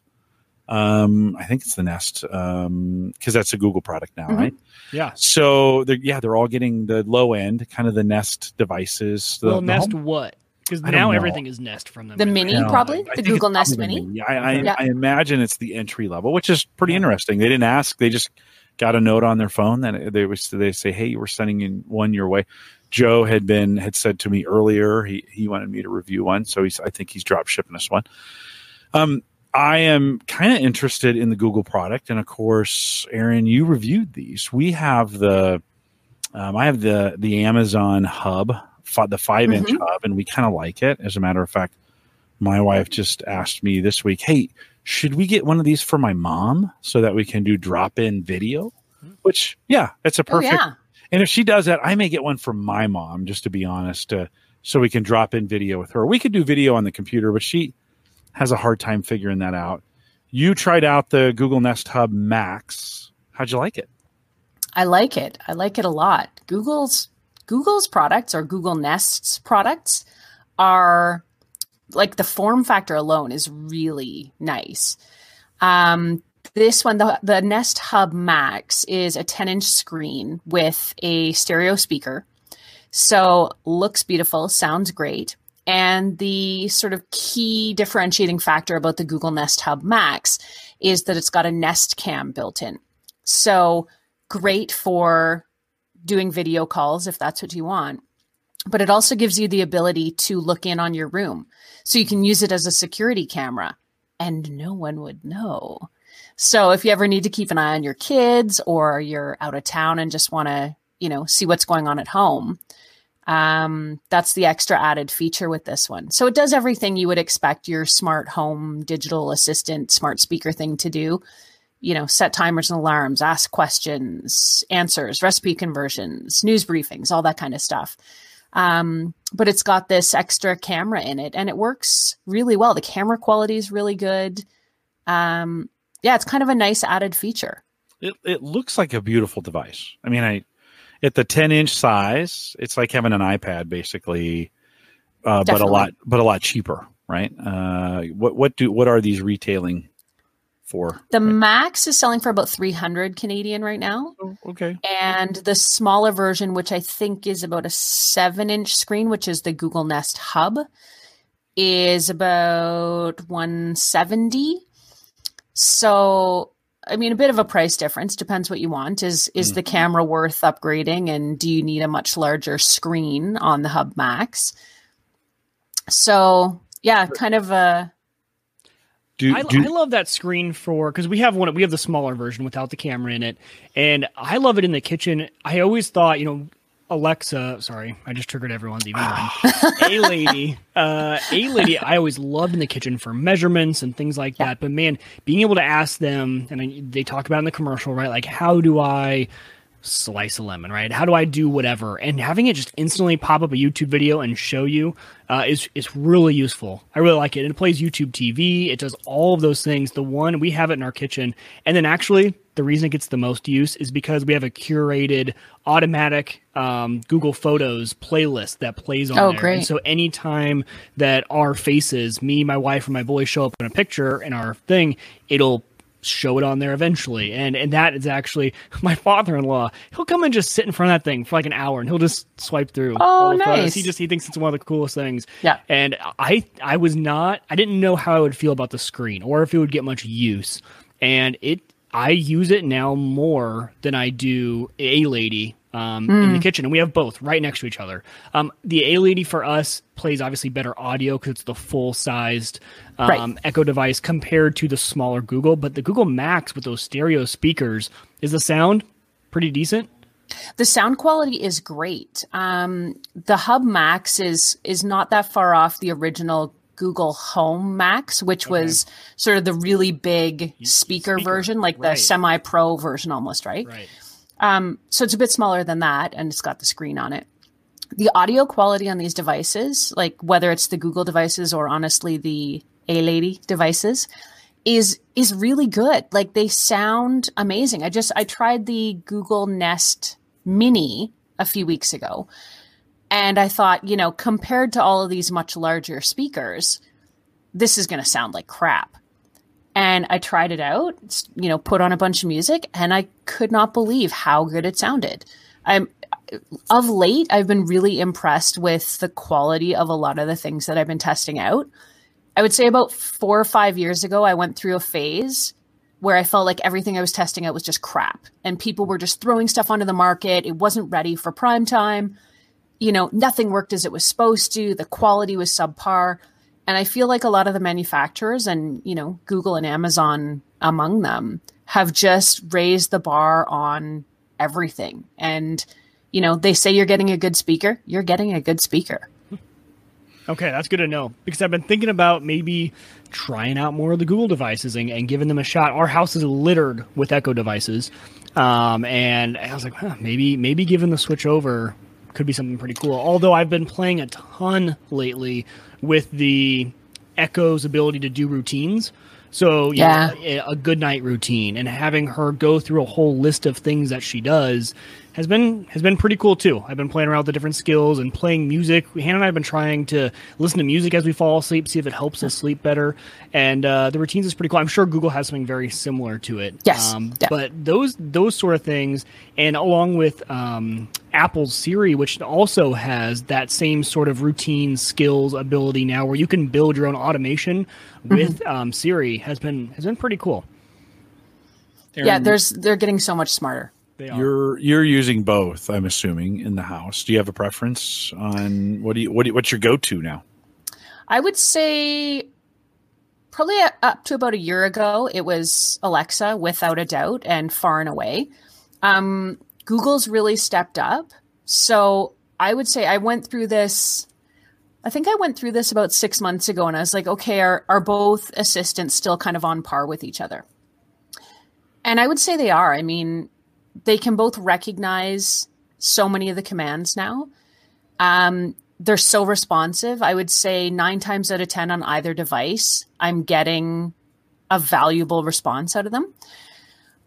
Um, I think it's the Nest um, because that's a Google product now, Mhm. right? yeah. So they're yeah, they're all getting the low end, kind of the Nest devices. The, well, the Nest home- what? Because now everything is Nest from them. The mini, Yeah, probably I the Google Nest probably Mini. the I, I, Yeah. I imagine it's the entry level, which is pretty Yeah. interesting. They didn't ask; they just got a note on their phone that they was they say, "Hey, we're sending in one your way." Joe had been had said to me earlier he he wanted me to review one, so he's I think he's drop shipping us one. Um, I am kind of interested in the Google product, and of course, Erin, you reviewed these. We have the um, I have the the Amazon Hub, the five inch hub, and we kind of like it. As a matter of fact, my wife just asked me this week, "Hey, should we get one of these for my mom so that we can do drop in video?" Which, yeah, it's a Oh, perfect. yeah. And if she does that, I may get one for my mom, just to be honest, uh, so we can drop in video with her. We could do video on the computer, but she has a hard time figuring that out. You tried out the Google Nest Hub Max. How'd you like it? I like it. I like it a lot. Google's Google's products or Google Nest's products are like the form factor alone is really nice. Um, this one, the, the Nest Hub Max, is a 10 inch screen with a stereo speaker. So looks beautiful, sounds great. And the sort of key differentiating factor about the Google Nest Hub Max is that it's got a Nest Cam built in. So great for doing video calls if that's what you want. But it also gives you the ability to look in on your room. So you can use it as a security camera and no one would know. So if you ever need to keep an eye on your kids or you're out of town and just want to, you know, see what's going on at home, um, that's the extra added feature with this one. So it does everything you would expect your smart home digital assistant smart speaker thing to do you know, set timers and alarms, ask questions, answers, recipe conversions, news briefings, all that kind of stuff. Um, but it's got this extra camera in it and it works really well. The camera quality is really good. Um, yeah, it's kind of a nice added feature. It it looks like a beautiful device. I mean, I at the 10 inch size, it's like having an iPad basically, uh, but a lot but a lot cheaper, right? Uh, what what do what are these retailing for? The Max is selling for about 300 Canadian right now. Oh, okay. And the smaller version, which I think is about a seven inch screen, which is the Google Nest Hub, is about 170. So, I mean, a bit of a price difference. Depends what you want. Is is the mm. camera worth upgrading, and do you need a much larger screen on the Hub Max? So, yeah, kind of a Do, I, do I love that screen for because we have one. We have the smaller version without the camera in it, and I love it in the kitchen. I always thought, you know, Alexa. Sorry, I just triggered everyone's even. a lady, uh, a lady. I always loved in the kitchen for measurements and things like that. But man, being able to ask them, and they talk about in the commercial, right? Like, how do I slice a lemon, right? How do I do whatever? And having it just instantly pop up a YouTube video and show you uh, is is really useful. I really like it. And it plays YouTube TV. It does all of those things. The one we have it in our kitchen, and then actually the reason it gets the most use is because we have a curated automatic um, Google Photos playlist that plays on Oh, there. great. And so anytime that our faces, me, my wife, or my boy show up in a picture in our thing, it'll show it on there eventually. And and that is actually my father-in-law. He'll come and just sit in front of that thing for like an hour and he'll just swipe through. Oh, all the photos. nice. He just he thinks it's one of the coolest things. Yeah. And I I was not I didn't know how I would feel about the screen or if it would get much use. And it I use it now more than I do a lady um, mm. in the kitchen, and we have both right next to each other. Um, the A Lady for us plays obviously better audio because it's the full sized um, right. Echo device compared to the smaller Google. But the Google Max with those stereo speakers is the sound pretty decent. The sound quality is great. Um, the Hub Max is is not that far off the original Google Home Max, which okay. was sort of the really big speaker, speaker. version, like right. the semi pro version almost, right? Right. Um, so it's a bit smaller than that, and it's got the screen on it. The audio quality on these devices, like whether it's the Google devices or honestly the A Lady devices, is is really good. Like they sound amazing. I just I tried the Google Nest Mini a few weeks ago, and I thought, you know, compared to all of these much larger speakers, this is going to sound like crap. And I tried it out, you know, put on a bunch of music, and I could not believe how good it sounded. I'm of late, I've been really impressed with the quality of a lot of the things that I've been testing out. I would say about four or five years ago, I went through a phase where I felt like everything I was testing out was just crap, and people were just throwing stuff onto the market. It wasn't ready for prime time. You know, nothing worked as it was supposed to. The quality was subpar. And I feel like a lot of the manufacturers and, you know, Google and Amazon among them have just raised the bar on everything. And, you know, they say you're getting a good speaker, you're getting a good speaker. Okay, that's good to know because I've been thinking about maybe trying out more of the Google devices and, and giving them a shot. Our house is littered with Echo devices, um, and I was like, huh, maybe maybe giving the switch over could be something pretty cool. Although I've been playing a ton lately with the Echo's ability to do routines. So yeah, know, a good night routine and having her go through a whole list of things that she does has been has been pretty cool too. I've been playing around with the different skills and playing music. Hannah and I have been trying to listen to music as we fall asleep, see if it helps us sleep better. And uh, the routines is pretty cool. I'm sure Google has something very similar to it. Yes, um, yeah. but those those sort of things, and along with um, Apple's Siri, which also has that same sort of routine skills ability now, where you can build your own automation with mm-hmm. um, Siri, has been has been pretty cool. Erin, yeah, there's they're getting so much smarter. They are. You're you're using both, I'm assuming, in the house. Do you have a preference on what do you what do you, what's your go to now? I would say probably up to about a year ago, it was Alexa without a doubt and far and away. Um, Google's really stepped up. So I would say I went through this. I think I went through this about six months ago, and I was like, okay, are are both assistants still kind of on par with each other? And I would say they are. I mean, they can both recognize so many of the commands now. Um, they're so responsive. I would say nine times out of 10 on either device, I'm getting a valuable response out of them.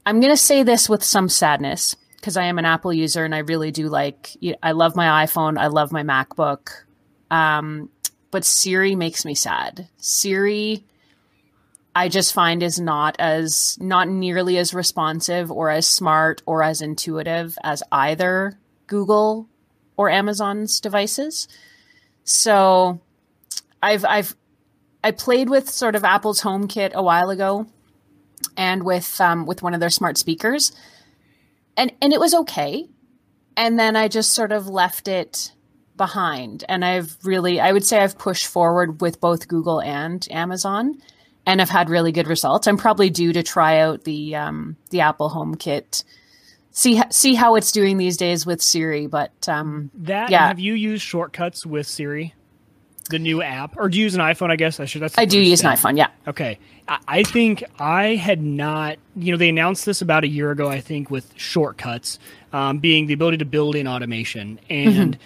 I'm going to say this with some sadness because I am an Apple user and I really do like, I love my iPhone, I love my MacBook. Um, but Siri makes me sad. Siri I just find is not as not nearly as responsive or as smart or as intuitive as either Google or Amazon's devices. So I've I've I played with sort of Apple's HomeKit a while ago and with um, with one of their smart speakers. And and it was okay. And then I just sort of left it behind. And I've really I would say I've pushed forward with both Google and Amazon and have had really good results. I'm probably due to try out the um, the Apple HomeKit, see see how it's doing these days with Siri. But um, that yeah, have you used shortcuts with Siri? The new app, or do you use an iPhone? I guess I should. That's I do use step. an iPhone. Yeah. Okay. I think I had not. You know, they announced this about a year ago. I think with shortcuts um, being the ability to build in automation and. Mm-hmm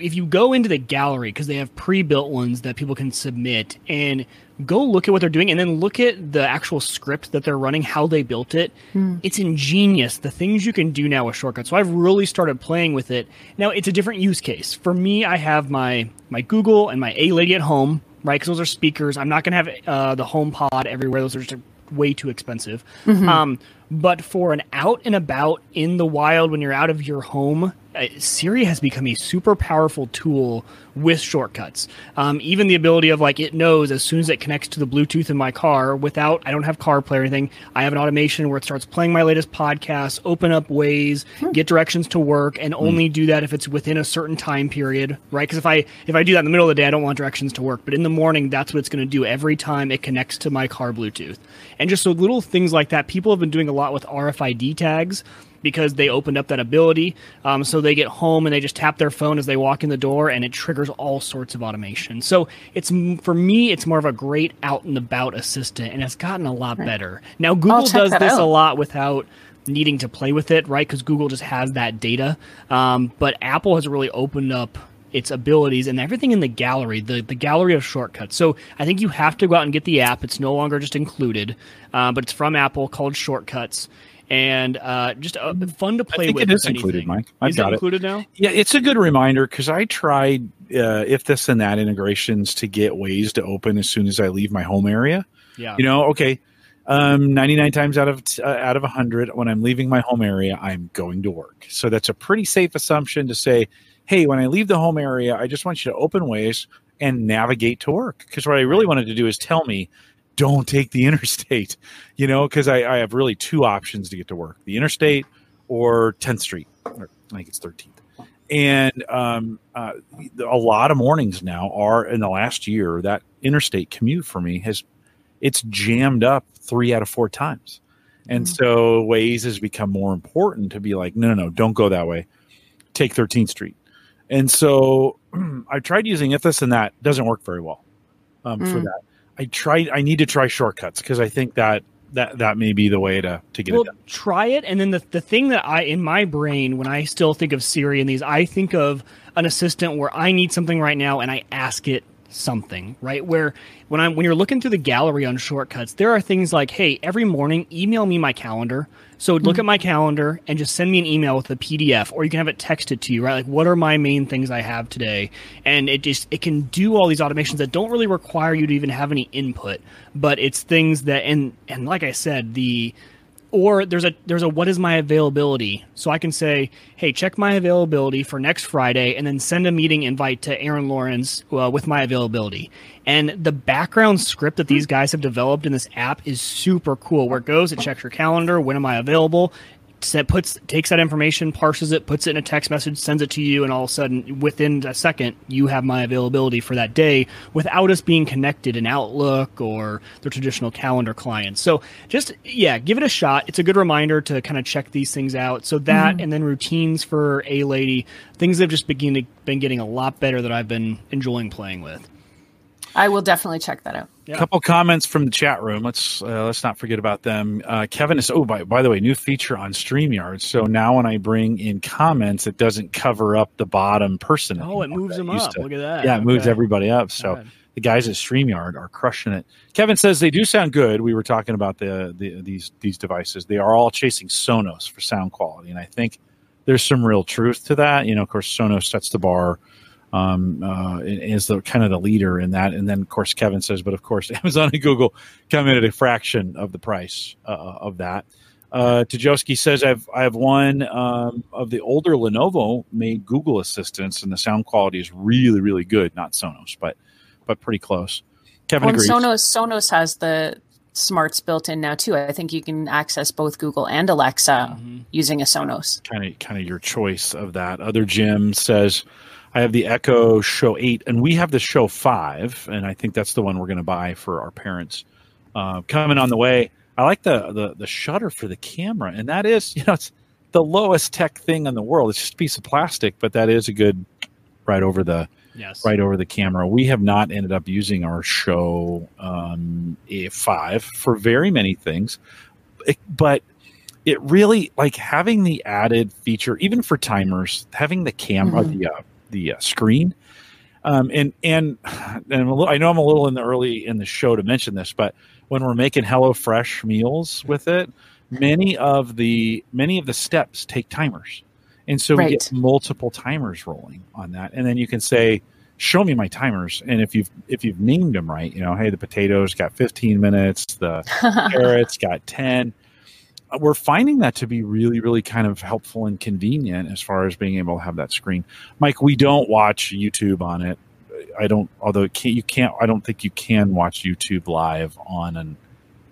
if you go into the gallery because they have pre-built ones that people can submit and go look at what they're doing and then look at the actual script that they're running, how they built it. Mm. It's ingenious. The things you can do now with shortcuts. So I've really started playing with it. Now it's a different use case. For me, I have my my Google and my A Lady at home, right? Because those are speakers. I'm not going to have uh, the HomePod everywhere. Those are just way too expensive. Mm-hmm. Um, but for an out and about in the wild when you're out of your home, uh, Siri has become a super powerful tool with shortcuts. Um, even the ability of like it knows as soon as it connects to the Bluetooth in my car without I don't have CarPlay or anything. I have an automation where it starts playing my latest podcast, open up Waze, hmm. get directions to work, and only mm. do that if it's within a certain time period, right? Because if I if I do that in the middle of the day, I don't want directions to work. But in the morning, that's what it's going to do every time it connects to my car Bluetooth. And just so little things like that, people have been doing a lot with RFID tags because they opened up that ability. Um, so they get home and they just tap their phone as they walk in the door, and it triggers all sorts of automation. So it's for me, it's more of a great out and about assistant, and it's gotten a lot better. Now Google does this out. a lot without needing to play with it, right? Because Google just has that data. Um, but Apple has really opened up its abilities and everything in the gallery, the, the gallery of shortcuts. So I think you have to go out and get the app. It's no longer just included, uh, but it's from Apple called Shortcuts and uh, just uh, fun to play I think with. It is included, Mike. I've is got it included now? Yeah, it's a good reminder because I tried uh, if this and that integrations to get Waze to open as soon as I leave my home area. Yeah, you know, okay. Um, 99 times out of uh, out of 100 when I'm leaving my home area, I'm going to work. So that's a pretty safe assumption to say, hey, when I leave the home area, I just want you to open Waze and navigate to work. Because what I really wanted to do is tell me don't take the interstate, you know, because I, I, have really two options to get to work the interstate or 10th Street, or I think it's 13th. And um, uh, a lot of mornings now are in the last year that interstate commute for me has it's jammed up three out of four times. And mm-hmm. so Waze has become more important to be like, no, no, no, don't go that way. Take 13th Street. And so I tried using if this and that doesn't work very well um, mm. for that. I tried. I need to try shortcuts because I think that that that may be the way to to get well, it done. Try it, and then the the thing that I in my brain when I still think of Siri and these, I think of an assistant where I need something right now and I ask it something, right? Where when I'm when you're looking through the gallery on shortcuts, there are things like, hey, every morning email me my calendar. So look mm-hmm. at my calendar and just send me an email with a PDF, or you can have it texted to you, right? Like, what are my main things I have today? And it just it can do all these automations that don't really require you to even have any input, but it's things that and and like I said, the or there's a there's a what is my availability? So i can say hey check my availability for next friday and then send a meeting invite to Erin Lawrence uh, with my availability. And the background script that these guys have developed in this app is super cool where it goes it checks your calendar when am i available puts takes that information, parses it, puts it in a text message, sends it to you, and all of a sudden, within a second, you have my availability for that day without us being connected in Outlook or the traditional calendar clients. So just yeah, give it a shot. It's a good reminder to kind of check these things out. So that mm-hmm. and then routines for a lady, things have just been been getting a lot better that I've been enjoying playing with. I will definitely check that out. A couple comments from the chat room. Let's uh, let's not forget about them. Uh, Kevin is oh by by the way, new feature on Streamyard. So now when I bring in comments, it doesn't cover up the bottom person. Oh, it moves them up. To. Look at that. Yeah, it okay. moves everybody up. So the guys at Streamyard are crushing it. Kevin says they do sound good. We were talking about the, the these these devices. They are all chasing Sonos for sound quality, and I think there's some real truth to that. You know, of course, Sonos sets the bar um, uh, is the kind of the leader in that. And then, of course, Kevin says, but of course, Amazon and Google come in at a fraction of the price uh, of that. Uh, Tajowski says, I've, I have one um, of the older Lenovo made Google assistants, and the sound quality is really, really good. Not Sonos, but but pretty close. Kevin well, agrees. Sonos, Sonos has the smarts built in now too. I think you can access both Google and Alexa mm-hmm. using a Sonos. Kind of, kind of your choice of that. Other Jim says, I have the Echo Show 8, and we have the Show 5, and I think that's the one we're going to buy for our parents. Uh, coming on the way. I like the, the the shutter for the camera, and that is, you know, it's the lowest tech thing in the world. It's just a piece of plastic, but that is a good right over the yes. right over the camera. We have not ended up using our Show um, A5 for very many things, it, but it really like having the added feature, even for timers, having the camera, mm-hmm. the uh, the uh, screen. Um, and and and little, I know I'm a little in the early in the show to mention this, but when we're making Hello Fresh meals with it, many of the many of the steps take timers, and so right. we get multiple timers rolling on that, and then you can say, "Show me my timers," and if you've if you've named them right, you know, hey, the potatoes got 15 minutes, the carrots got 10 we're finding that to be really, really kind of helpful and convenient as far as being able to have that screen. Mike, we don't watch YouTube on it. I don't. Although it can't, you can't. I don't think you can watch YouTube live on an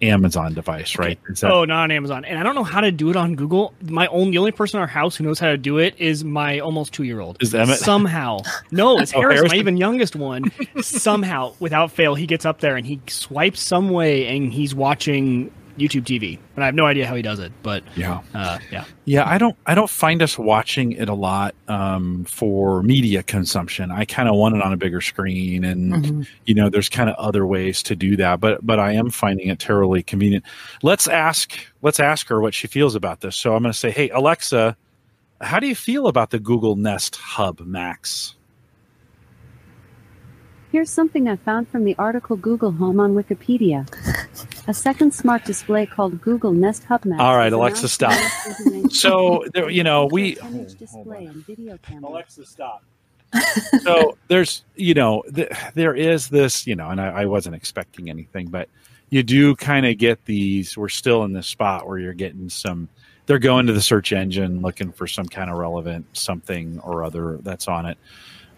Amazon device, right? That- oh, not on Amazon. And I don't know how to do it on Google. My only the only person in our house who knows how to do it is my almost two year old. Is Emmett? Somehow. No, it's oh, Harris, Harrison, my even youngest one. Somehow, without fail, he gets up there and he swipes some way and he's watching YouTube TV, and I have no idea how he does it. But yeah, uh, yeah, yeah. I don't I don't find us watching it a lot um, for media consumption. I kind of want it on a bigger screen, and mm-hmm. you know, there's kind of other ways to do that. But but I am finding it terribly convenient. Let's ask let's ask her what she feels about this. So I'm going to say, hey Alexa, how do you feel about the Google Nest Hub Max? Here's something I found from the article Google Home on Wikipedia. A second smart display called Google Nest Hub Max. All right, Alexa, stop. so there, you know we. Alexa, stop. so there's you know th- there is this you know and I, I wasn't expecting anything but you do kind of get these we're still in this spot where you're getting some they're going to the search engine looking for some kind of relevant something or other that's on it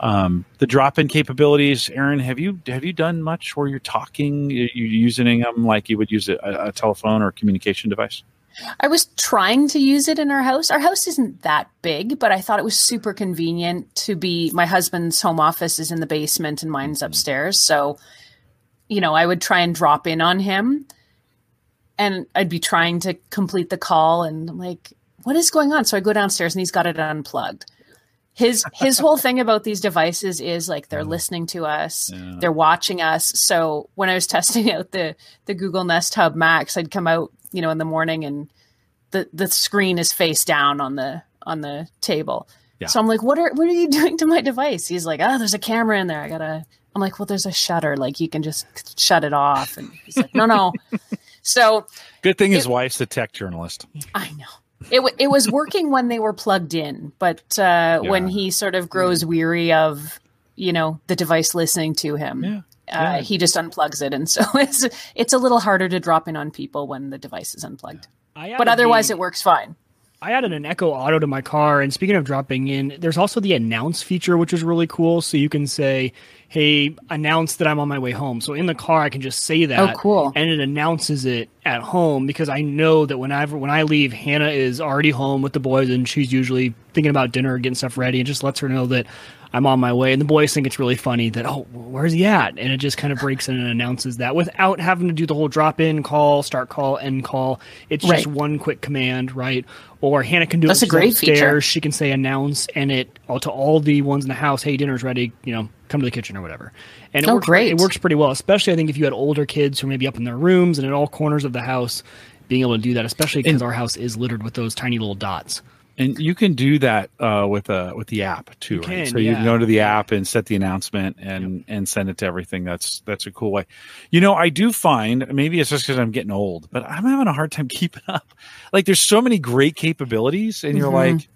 um, the drop-in capabilities, Erin, have you have you done much where you're talking, you using them like you would use a, a telephone or a communication device? I was trying to use it in our house. Our house isn't that big, but I thought it was super convenient to be. My husband's home office is in the basement and mine's mm-hmm. upstairs. So, you know, I would try and drop in on him and I'd be trying to complete the call and I'm like, what is going on? So I go downstairs and he's got it unplugged his his whole thing about these devices is like they're listening to us yeah. they're watching us. So when i was testing out the the google nest hub max i'd come out you know in the morning and the the screen is face down on the on the table. Yeah. so i'm like what are what are you doing to my device? He's like oh there's a camera in there. I gotta i'm like well there's a shutter. Like you can just shut it off. And he's like no no. So good thing it, his wife's a tech journalist. I know it it was working when they were plugged in, but uh, yeah. when he sort of grows weary of you know the device listening to him, yeah. Uh, he just unplugs it, and so it's it's a little harder to drop in on people when the device is unplugged. But otherwise, the, it works fine. I added an Echo Auto to my car, and speaking of dropping in, there's also the announce feature, which is really cool. So you can say, hey, announce that I'm on my way home. So in the car, I can just say oh, that. Oh, cool. And it announces it at home because I know that whenever when I leave, Hannah is already home with the boys and she's usually thinking about dinner, getting stuff ready, and just lets her know that I'm on my way. And the boys think it's really funny that, oh, where's he at? And it just kind of breaks in and announces that without having to do the whole drop in call, start call, end call. It's right. just one quick command, right? Or Hannah can do That's it a great upstairs. Feature. She can say announce and it all to all the ones in the house, hey, dinner's ready, you know, come to the kitchen or whatever. And it oh, works great. it works pretty well, especially I think if you had older kids who are maybe up in their rooms and in all corners of the house, being able to do that, especially because our house is littered with those tiny little dots. And you can do that uh, with a uh, with the app too, you right? Can, so yeah. you can go to the app and set the announcement and yep. and send it to everything. That's that's a cool way. You know, I do find maybe it's just because I'm getting old, but I'm having a hard time keeping up. Like, there's so many great capabilities, and you're mm-hmm. like,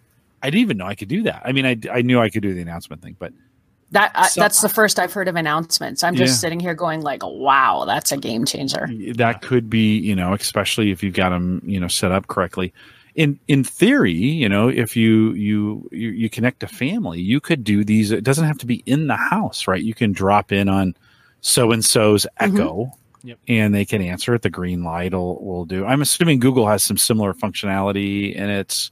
I didn't even know I could do that. I mean, I I knew I could do the announcement thing, but that uh, so, that's the first I've heard of announcements. I'm just yeah. sitting here going like, "Wow, that's a game changer." That could be, you know, especially if you've got them, you know, set up correctly in in theory, you know, if you, you you you connect a family, you could do these. It doesn't have to be in the house, right? You can drop in on so and so's Echo, mm-hmm. yep. and they can answer it. The green light will will do. I'm assuming Google has some similar functionality, and it's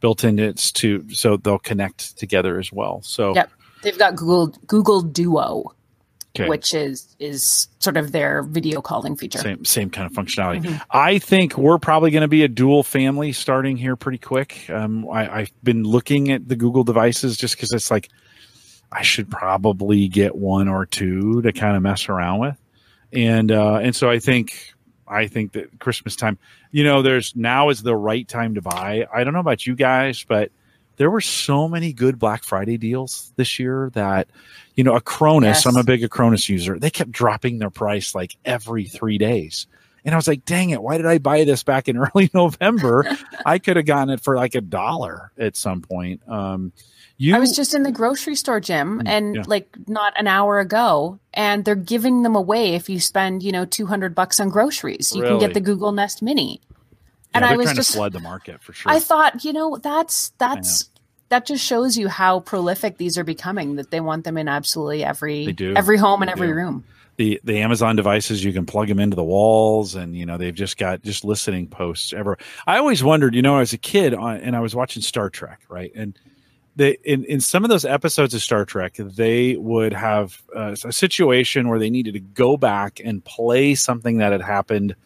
built in it's to so they'll connect together as well. So yep, they've got Google Google Duo. Okay. which is is sort of their video calling feature. Same same kind of functionality. Mm-hmm. I think we're probably going to be a dual family starting here pretty quick. Um, I, have been looking at the Google devices just because it's like I should probably get one or two to kind of mess around with, and uh, and so I think I think that Christmas time, you know, there's now is the right time to buy. I don't know about you guys, but there were so many good Black Friday deals this year that, you know, Acronis, yes. I'm a big Acronis user, they kept dropping their price like every three days. And I was like, dang it, why did I buy this back in early November? I could have gotten it for like a dollar at some point. Um, you, I was just in the grocery store, Jim, mm, and yeah. like not an hour ago, and they're giving them away if you spend, you know, 200 bucks on groceries. You really? can get the Google Nest Mini and I was just flood the market for sure. I thought, you know, that's that's that just shows you how prolific these are becoming. That they want them in absolutely every every home and every do. room. the the Amazon devices you can plug them into the walls and you know they've just got just listening posts ever. I always wondered, you know, as a kid on, and I was watching Star Trek, right? And they in in some of those episodes of Star Trek, they would have uh, a situation where they needed to go back and play something that had happened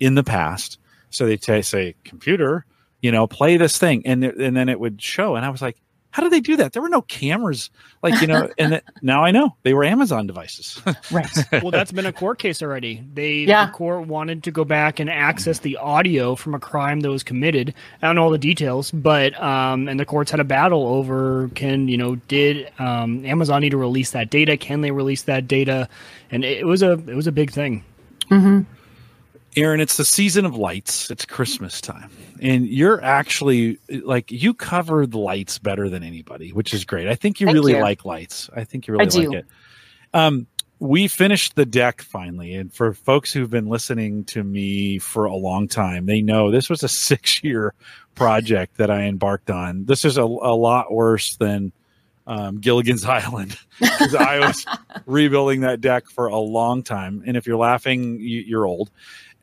in the past. So they t- say, "Computer, you know, play this thing," and th- and then it would show. And I was like, "How did they do that? There were no cameras, like you know." and it, now I know they were Amazon devices. Right. well, that's been a court case already. They Yeah. the court wanted to go back and access the audio from a crime that was committed. I don't know all the details, but um, and the courts had a battle over can you know did um, Amazon need to release that data? Can they release that data? And it, it was a it was a big thing. Erin, it's the season of lights. It's Christmas time. And you're actually like you cover the lights better than anybody, which is great. I think you Thank really you. like lights. I think you really I do. like it. Um, we finished the deck finally, and for folks who've been listening to me for a long time, they know this was a six-year project that I embarked on. This is a, a lot worse than um, Gilligan's Island because I was rebuilding that deck for a long time. And if you're laughing, you, you're old.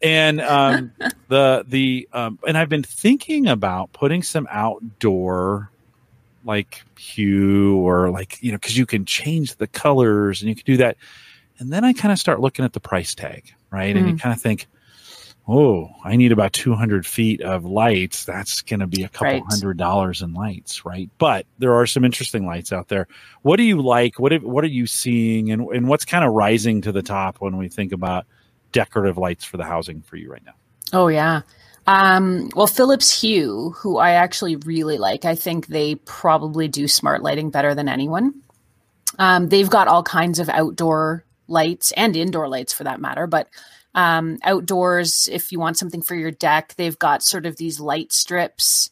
And um, the the um, and I've been thinking about putting some outdoor like hue or like you know because you can change the colors and you can do that. And then I kind of start looking at the price tag, right? And you kind of think, oh, I need about 200 feet of lights. That's going to be a couple Right. hundred dollars in lights, right? But there are some interesting lights out there. What do you like? What have- what are you seeing, and and what's kind of rising to the top when we think about decorative lights for the housing for you right now? Oh yeah. Um, well, Philips Hue, who I actually really like, I think they probably do smart lighting better than anyone. Um, they've got all kinds of outdoor lights and indoor lights for that matter, but um, outdoors, if you want something for your deck, they've got sort of these light strips.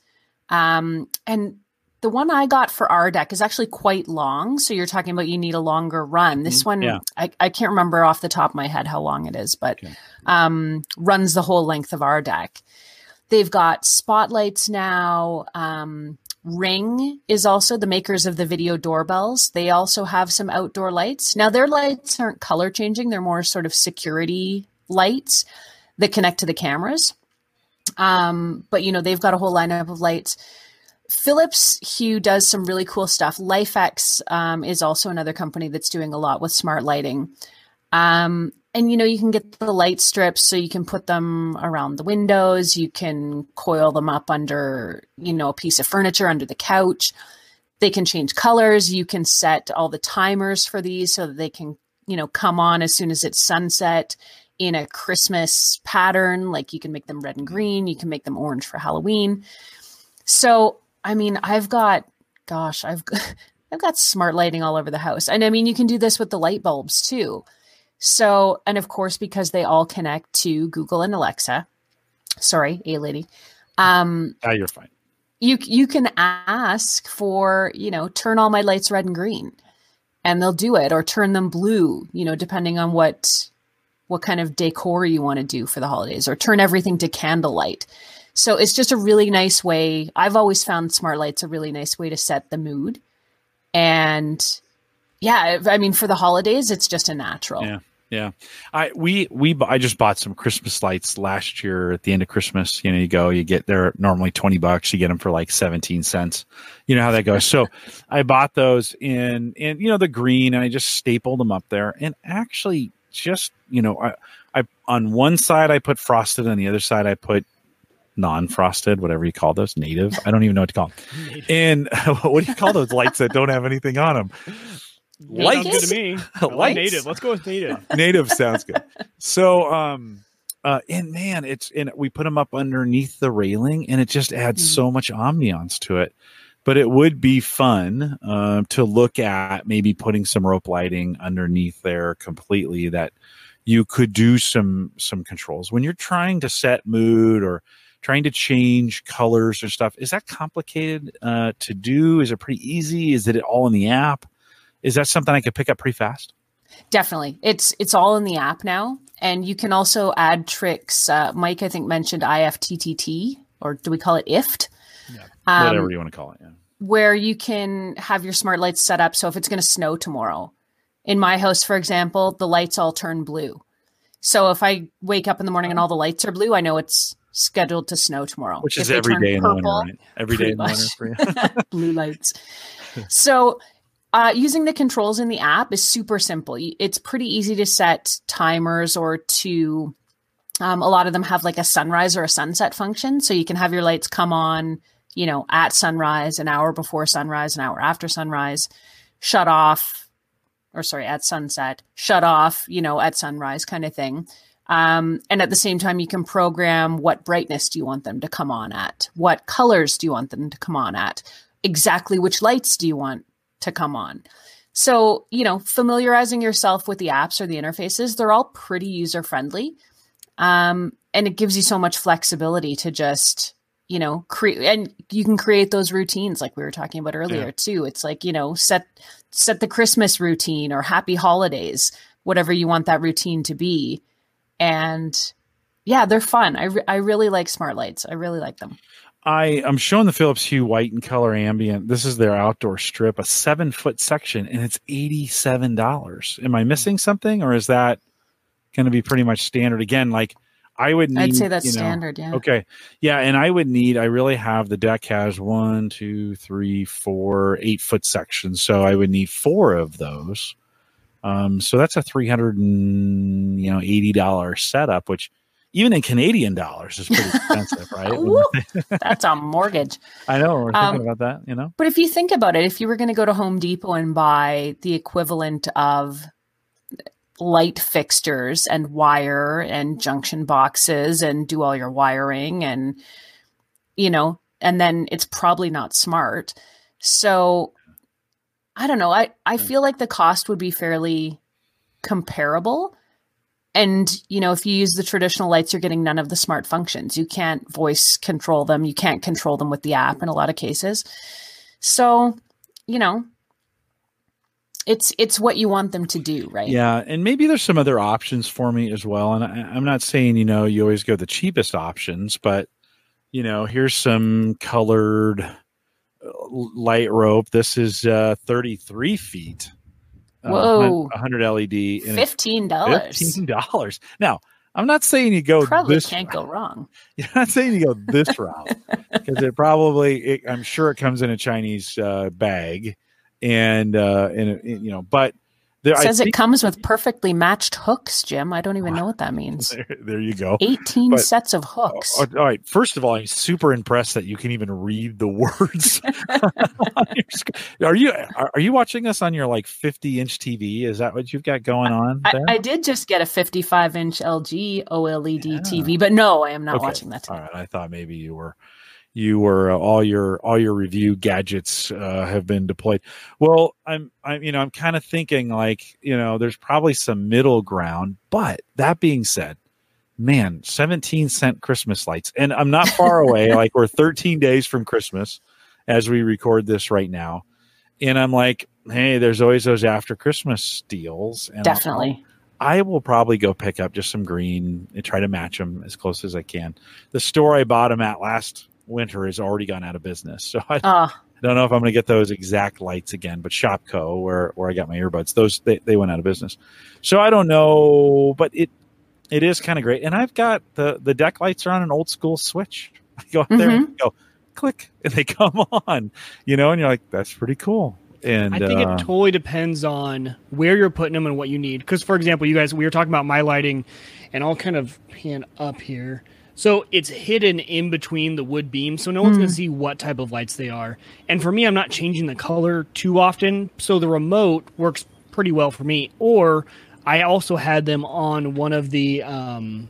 Um, and the one I got for our deck is actually quite long. So you're talking about you need a longer run. This one, Yeah. I, I can't remember off the top of my head how long it is, but Okay. um, runs the whole length of our deck. They've got spotlights now. Um, Ring is also the makers of the video doorbells. They also have some outdoor lights. Now, their lights aren't color changing, they're more sort of security lights that connect to the cameras. Um, but, you know, they've got a whole lineup of lights. Philips Hue does some really cool stuff. LIFX um, is also another company that's doing a lot with smart lighting. Um, and you know, you can get the light strips so you can put them around the windows. You can coil them up under, you know, a piece of furniture under the couch. They can change colors. You can set all the timers for these so that they can, you know, come on as soon as it's sunset in a Christmas pattern. Like you can make them red and green. You can make them orange for Halloween. So, I mean, I've got, gosh, I've, I've got smart lighting all over the house. And I mean, you can do this with the light bulbs too. So, and of course, because they all connect to Google and Alexa, sorry, a lady, um, Ah, you're fine. you you can ask for you know turn all my lights red and green, and they'll do it, or turn them blue, you know, depending on what what kind of decor you want to do for the holidays, or turn everything to candlelight. So it's just a really nice way. I've always found smart lights a really nice way to set the mood, and yeah, I mean for the holidays, it's just a natural. Yeah. Yeah, I we we I just bought some Christmas lights last year at the end of Christmas. You know, you go, you get they're normally twenty bucks, you get them for like seventeen cents. You know how that goes. so I bought those in in you know the green, and I just stapled them up there, and actually just you know I I on one side I put frosted, on the other side I put non-frosted, whatever you call those, native. I don't even know what to call them. And what do you call those lights that don't have anything on them? Lights. good to me. Lights. native. Let's go with native. native sounds good. So, um, uh, and man, it's and we put them up underneath the railing, and it just adds Mhm. so much ambiance to it. But it would be fun uh, to look at maybe putting some rope lighting underneath there completely that you could do some some controls when you're trying to set mood or trying to change colors or stuff. Is that complicated uh, to do? Is it pretty easy? Is it all in the app? Is that something I could pick up pretty fast? Definitely. It's it's all in the app now. And you can also add tricks. Uh, Mike, I think, mentioned IFTTT, or do we call it IFT? Yeah. Um, Whatever you want to call it. Yeah. where you can have your smart lights set up. So if it's going to snow tomorrow, in my house, for example, the lights all turn blue. So if I wake up in the morning and all the lights are blue, I know it's scheduled to snow tomorrow. Which if is every day in the winter, right? Every day in the winter for you. blue lights. So uh, using the controls in the app is super simple. It's pretty easy to set timers or to. Um, a lot of them have like a sunrise or a sunset function, so you can have your lights come on, you know, at sunrise, an hour before sunrise, an hour after sunrise, shut off, or sorry, at sunset, shut off, you know, at sunrise, kind of thing. Um, and at the same time, you can program what brightness do you want them to come on at, what colors do you want them to come on at, exactly which lights do you want to come on. So, you know, familiarizing yourself with the apps or the interfaces, they're all pretty user friendly. Um, and it gives you so much flexibility to just, you know, create and you can create those routines like we were talking about earlier yeah. too. It's like, you know, set set the Christmas routine or happy holidays, whatever you want that routine to be. And yeah, they're fun. I, re- I really like smart lights. I really like them. I I'm showing the Philips Hue white and color ambient. This is their outdoor strip, a seven foot section, and it's eighty seven dollars. Am I missing something, or is that going to be pretty much standard again? Like I would need. I'd say that's you know, standard. Yeah. Okay. Yeah, and I would need. I really have the deck has one, two, three, four, eight foot sections, so I would need four of those. Um, so that's a three hundred and you know eighty dollar setup, which even in Canadian dollars is pretty expensive, right? That's a mortgage. I know. We're thinking um, about that, you know. But if you think about it, if you were going to go to Home Depot and buy the equivalent of light fixtures and wire and junction boxes and do all your wiring and you know, and then it's probably not smart. So I don't know. I I mm. feel like the cost would be fairly comparable. And you know if you use the traditional lights you're getting none of the smart functions. You can't voice control them. You can't control them with the app in a lot of cases. So you know it's it's what you want them to do right? Yeah and maybe there's some other options for me as well. And I, i'm not saying you know you always go the cheapest options but you know here's some colored light rope this is uh 33 feet uh, Whoa. Uh, 100 LED. Fifteen dollars. Fifteen dollars. Now, I'm not saying you go. Probably this can't route. go wrong. You're not saying you go this route because it probably. It, I'm sure it comes in a Chinese uh, bag, and uh, and you know, but there, it says think, it comes with perfectly matched hooks, Jim. I don't even know what that means. There, there you go. 18 but, sets of hooks. Uh, all right. First of all, I'm super impressed that you can even read the words. are you are, you watching us on your like 50 inch TV? Is that what you've got going on? I, I did just get a 55 inch LG OLED yeah. TV, but no, I am not okay. watching that. TV. All right. I thought maybe you were you were uh, all your all your review gadgets uh, have been deployed. Well, I'm I'm you know I'm kind of thinking like you know there's probably some middle ground. But that being said, man, 17 cent Christmas lights, and I'm not far away. like we're 13 days from Christmas as we record this right now, and I'm like, hey, there's always those after Christmas deals. And Definitely. I will probably go pick up just some green and try to match them as close as I can. The store I bought them at last winter has already gone out of business. So I uh. don't know if I'm going to get those exact lights again. But Shopko, where where I got my earbuds, those they, they went out of business. So I don't know, but it it is kind of great. And I've got the the deck lights are on an old school switch. I go out mm-hmm. there and go click, and they come on. You know, and you're like, that's pretty cool. And I think uh, it totally depends on where you're putting them and what you need. Because, for example, you guys, we were talking about my lighting, and I'll kind of pan up here. So it's hidden in between the wood beams, so no one's mm. going to see what type of lights they are. And for me, I'm not changing the color too often, so the remote works pretty well for me. Or I also had them on one of the um,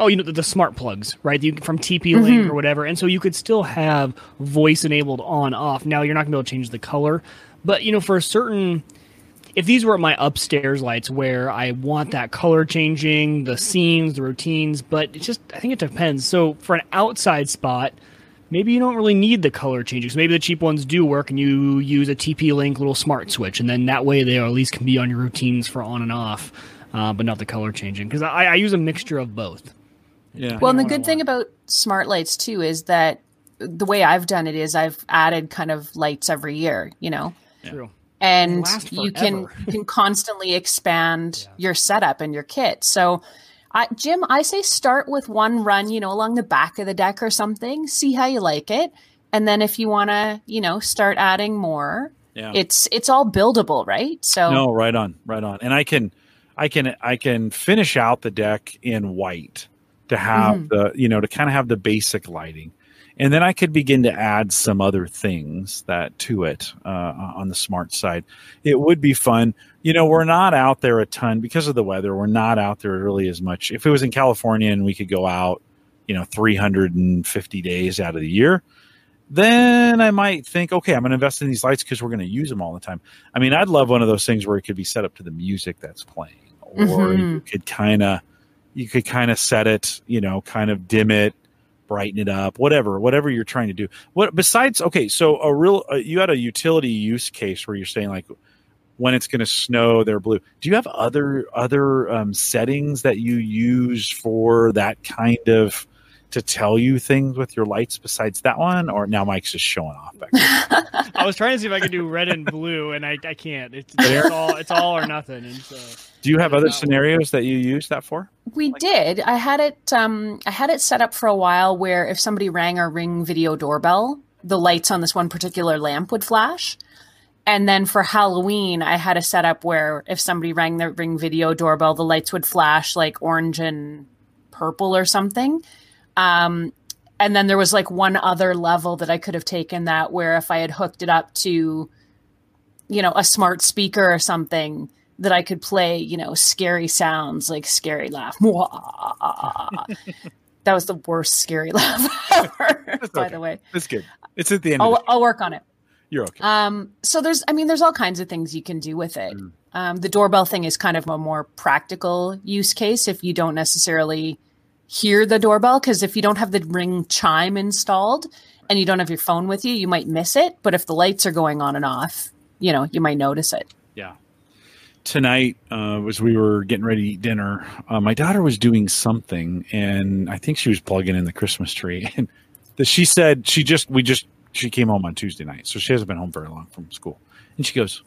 oh, you know, the, the, smart plugs, right? You, from TP Link mm-hmm. or whatever. And so you could still have voice enabled on off. Now you're not going to be able to change the color, but you know, for a certain if these were my upstairs lights where I want that color changing, the scenes, the routines, but it just I think it depends. So for an outside spot, maybe you don't really need the color changing. So maybe the cheap ones do work and you use a TP Link little smart switch, and then that way they at least can be on your routines for on and off, uh, but not the color changing. Because I, I, use a mixture of both. Yeah. Well, and the good thing about smart lights too is that the way I've done it is I've added kind of lights every year, you know. True. And you can you can constantly expand your setup and your kit. So I, Jim, I say start with one run, you know, along the back of the deck or something. See how you like it, and then if you want to, you know, start adding more, Yeah. it's it's all buildable, right? So No, right on, right on. And I can, I can, I can finish out the deck in white to have Mhm. the, you know, to kind of have the basic lighting, and then I could begin to add some other things that to it uh, on the smart side. It would be fun. You know, we're not out there a ton because of the weather. We're not out there really as much. If it was in California and we could go out, you know, 350 days out of the year, then I might think, okay, I'm going to invest in these lights because we're going to use them all the time. I mean, I'd love one of those things where it could be set up to the music that's playing, or Mhm. you could kind of, you could kind of set it, you know, kind of dim it, brighten it up, whatever, whatever you're trying to do. What besides, okay, so a real, uh, you had a utility use case where you're saying like when it's going to snow, they're blue. Do you have other other um, settings that you use for that kind of? To tell you things with your lights besides that one, or now Mike's just showing off back. I was trying to see if I could do red and blue, and I, I can't. It's, it's all it's all or nothing. And so Do you have other scenarios that you use that for? We did. I had it. Um, I had it set up for a while where if somebody rang our Ring video doorbell, the lights on this one particular lamp would flash. And then for Halloween, I had a setup where if somebody rang the Ring video doorbell, the lights would flash like orange and purple or something. Um, and then there was like one other level that I could have taken that where if I had hooked it up to, you know, a smart speaker or something, that I could play, you know, scary sounds like scary laugh. that was the worst scary laugh ever, by okay. the way. That's good. It's at the end. I'll, I'll work on it. You're okay. Um, so there's, I mean, there's all kinds of things you can do with it. Mm. Um, the doorbell thing is kind of a more practical use case if you don't necessarily hear the doorbell, because if you don't have the ring chime installed and you don't have your phone with you, you might miss it. But if the lights are going on and off, you know, you might notice it. Tonight, uh, as we were getting ready to eat dinner, uh, my daughter was doing something, and I think she was plugging in the Christmas tree. And the, she said she just we just she came home on Tuesday night, so she hasn't been home very long from school. And she goes,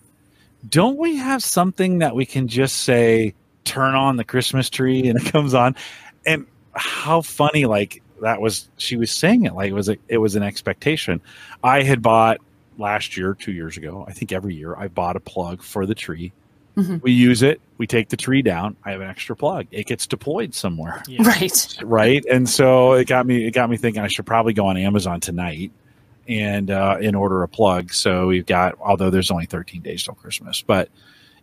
"Don't we have something that we can just say turn on the Christmas tree and it comes on?" And how funny! Like that was she was saying it like it was a, it was an expectation. I had bought last year, two years ago. I think every year I bought a plug for the tree. Mhm. We use it. We take the tree down. I have an extra plug. It gets deployed somewhere, yeah. Right. right? And so it got me. It got me thinking. I should probably go on Amazon tonight and uh, and order a plug. So we've got. Although there's only 13 days till Christmas, but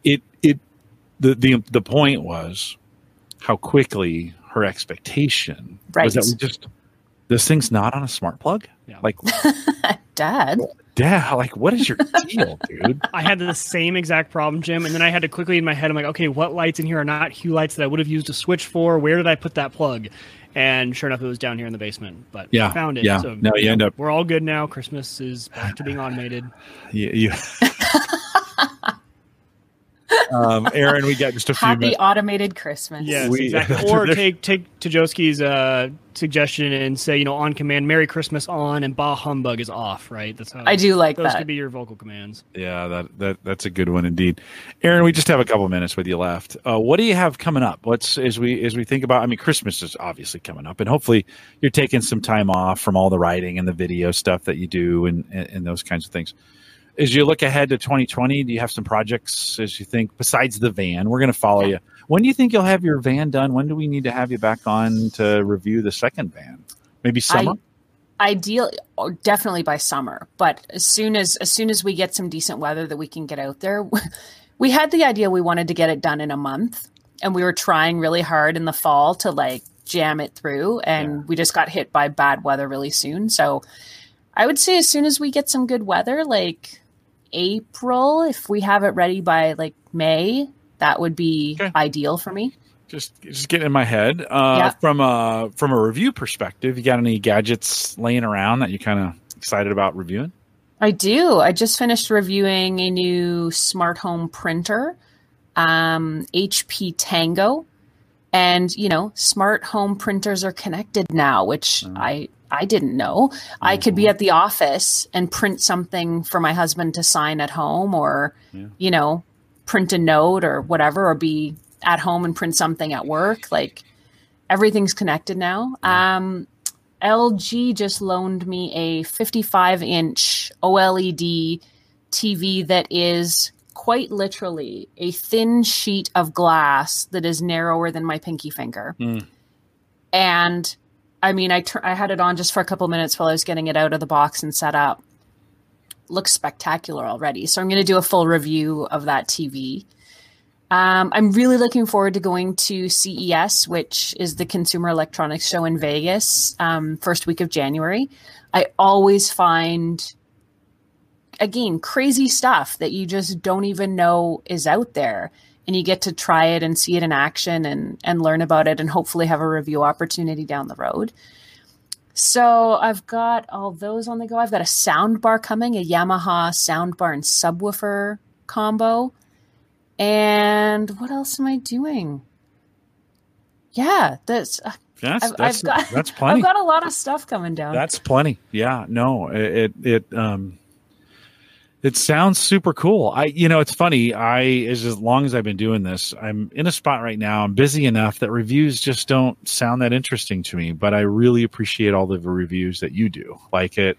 it it the the the point was how quickly her expectation right. was that we just this thing's not on a smart plug. Yeah. Like, Dad. Yeah, like what is your deal, dude? I had the same exact problem, Jim, and then I had to quickly in my head. I'm like, okay, what lights in here are not Hue lights that I would have used a switch for? Where did I put that plug? And sure enough, it was down here in the basement. But Yeah, I found it. yeah. So, No, you end up- We're all good now. Christmas is back to being automated. You, you um, Erin, we got just a few Happy minutes. automated Christmas. Yes, We- exactly. Or take take Tajowski's uh, suggestion and say, you know, on command, "Merry Christmas" on and "Bah humbug" is off. Right? That's how I do like Those that. could be your vocal commands. Yeah, that, that that's a good one indeed. Erin, we just have a couple minutes with you left. Uh, what do you have coming up? What's as we as we think about? I mean, Christmas is obviously coming up, and hopefully you're taking some time off from all the writing and the video stuff that you do, and and, and those kinds of things. As you look ahead to 2020, do you have some projects as you think besides the van? We're going to follow you. When do you think you'll have your van done? When do we need to have you back on to review the second van? Maybe summer. Ideal, or definitely by summer. But as soon as as soon as we get some decent weather that we can get out there, we had the idea we wanted to get it done in a month, and we were trying really hard in the fall to like jam it through, and Yeah. we just got hit by bad weather really soon. So I would say as soon as we get some good weather, like April, if we have it ready by like May, that would be Okay. ideal for me. just just getting in my head. Uh, Yeah. From a from a review perspective, you got any gadgets laying around that you kind of excited about reviewing? I do. I just finished reviewing a new smart home printer, um, HP Tango. And, you know, smart home printers are connected now, which Mhm. I I didn't know. Mm-hmm. I could be mm-hmm. at the office and print something for my husband to sign at home or, yeah. you know, print a note or whatever, or be at home and print something at work. Like everything's connected now. Um, LG just loaned me a 55 inch OLED TV that is quite literally a thin sheet of glass that is narrower than my pinky finger. Mm. And I mean, I, I had it on just for a couple minutes while I was getting it out of the box and set up. Looks spectacular already. So I'm going to do a full review of that TV. Um, I'm really looking forward to going to CES, which is the Consumer Electronics Show in Vegas, um, first week of January. I always find, again, crazy stuff that you just don't even know is out there. And you get to try it and see it in action and, and learn about it and hopefully have a review opportunity down the road. So I've got all those on the go. I've got a sound bar coming, a Yamaha soundbar and subwoofer combo. And what else am I doing? Yeah, that's. Uh, that's, I've, that's, I've got, that's plenty. I've got a lot of stuff coming down. That's plenty. Yeah, no, it, it, um, it sounds super cool. I, you know, it's funny. I, as, as long as I've been doing this, I'm in a spot right now. I'm busy enough that reviews just don't sound that interesting to me, but I really appreciate all the reviews that you do. Like it,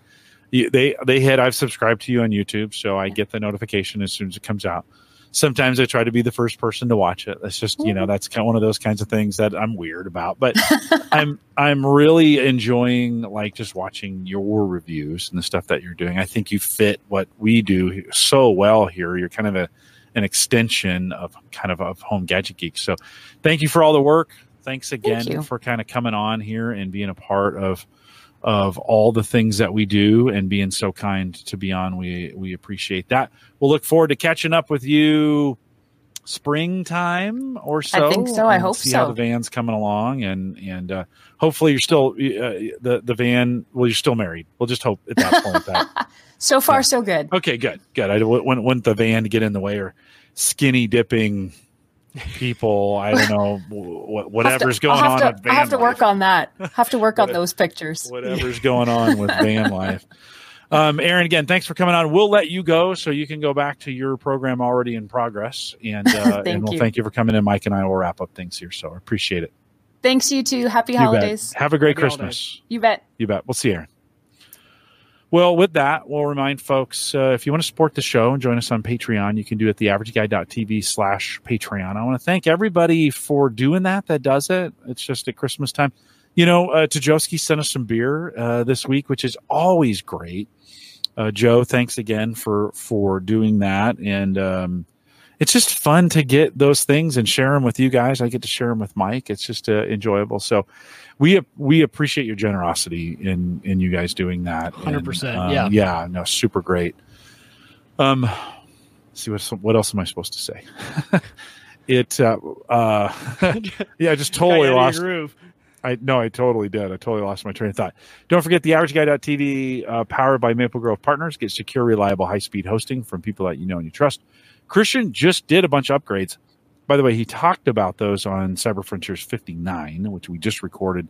they, they hit, I've subscribed to you on YouTube, so I get the notification as soon as it comes out sometimes I try to be the first person to watch it. That's just you know mm-hmm. that's kind of one of those kinds of things that I'm weird about. But I'm I'm really enjoying like just watching your reviews and the stuff that you're doing. I think you fit what we do so well here. You're kind of a an extension of kind of of home gadget geek. So thank you for all the work. Thanks again Thank for kind of coming on here and being a part of of all the things that we do and being so kind to be on. We we appreciate that. We'll look forward to catching up with you springtime or so. I think so. I hope see so. how the van's coming along, and and uh, hopefully you're still uh, the the van. Well, you're still married. We'll just hope at that point that. so far, yeah. so good. Okay, good, good. I wouldn't want the van to get in the way or skinny dipping people. I don't know whatever's to, going on. To, I have to work on that. Have to work on those pictures. Whatever's going on with van life. Um, Erin, again, thanks for coming on. We'll let you go so you can go back to your program already in progress. And, uh, and we'll you. thank you for coming in. Mike and I will wrap up things here. So I appreciate it. Thanks, you too. Happy you holidays. Bet. Have a great Happy Christmas. Holidays. You bet. You bet. We'll see you, Erin. Well, with that, we'll remind folks uh, if you want to support the show and join us on Patreon, you can do it at theaverageguy.tv slash Patreon. I want to thank everybody for doing that that does it. It's just at Christmas time. You know, uh, Tajowski sent us some beer uh, this week, which is always great. Uh, Joe, thanks again for for doing that. And um, it's just fun to get those things and share them with you guys. I get to share them with Mike. It's just uh, enjoyable. So we we appreciate your generosity in in you guys doing that. Hundred percent. Um, yeah. Yeah. No, super great. Um, see what what else am I supposed to say? it uh, uh yeah, I just totally lost. I no, I totally did. I totally lost my train of thought. Don't forget the average guy.tv uh, powered by Maple Grove Partners. Get secure, reliable, high speed hosting from people that you know and you trust. Christian just did a bunch of upgrades by the way, he talked about those on Cyber Frontiers 59, which we just recorded,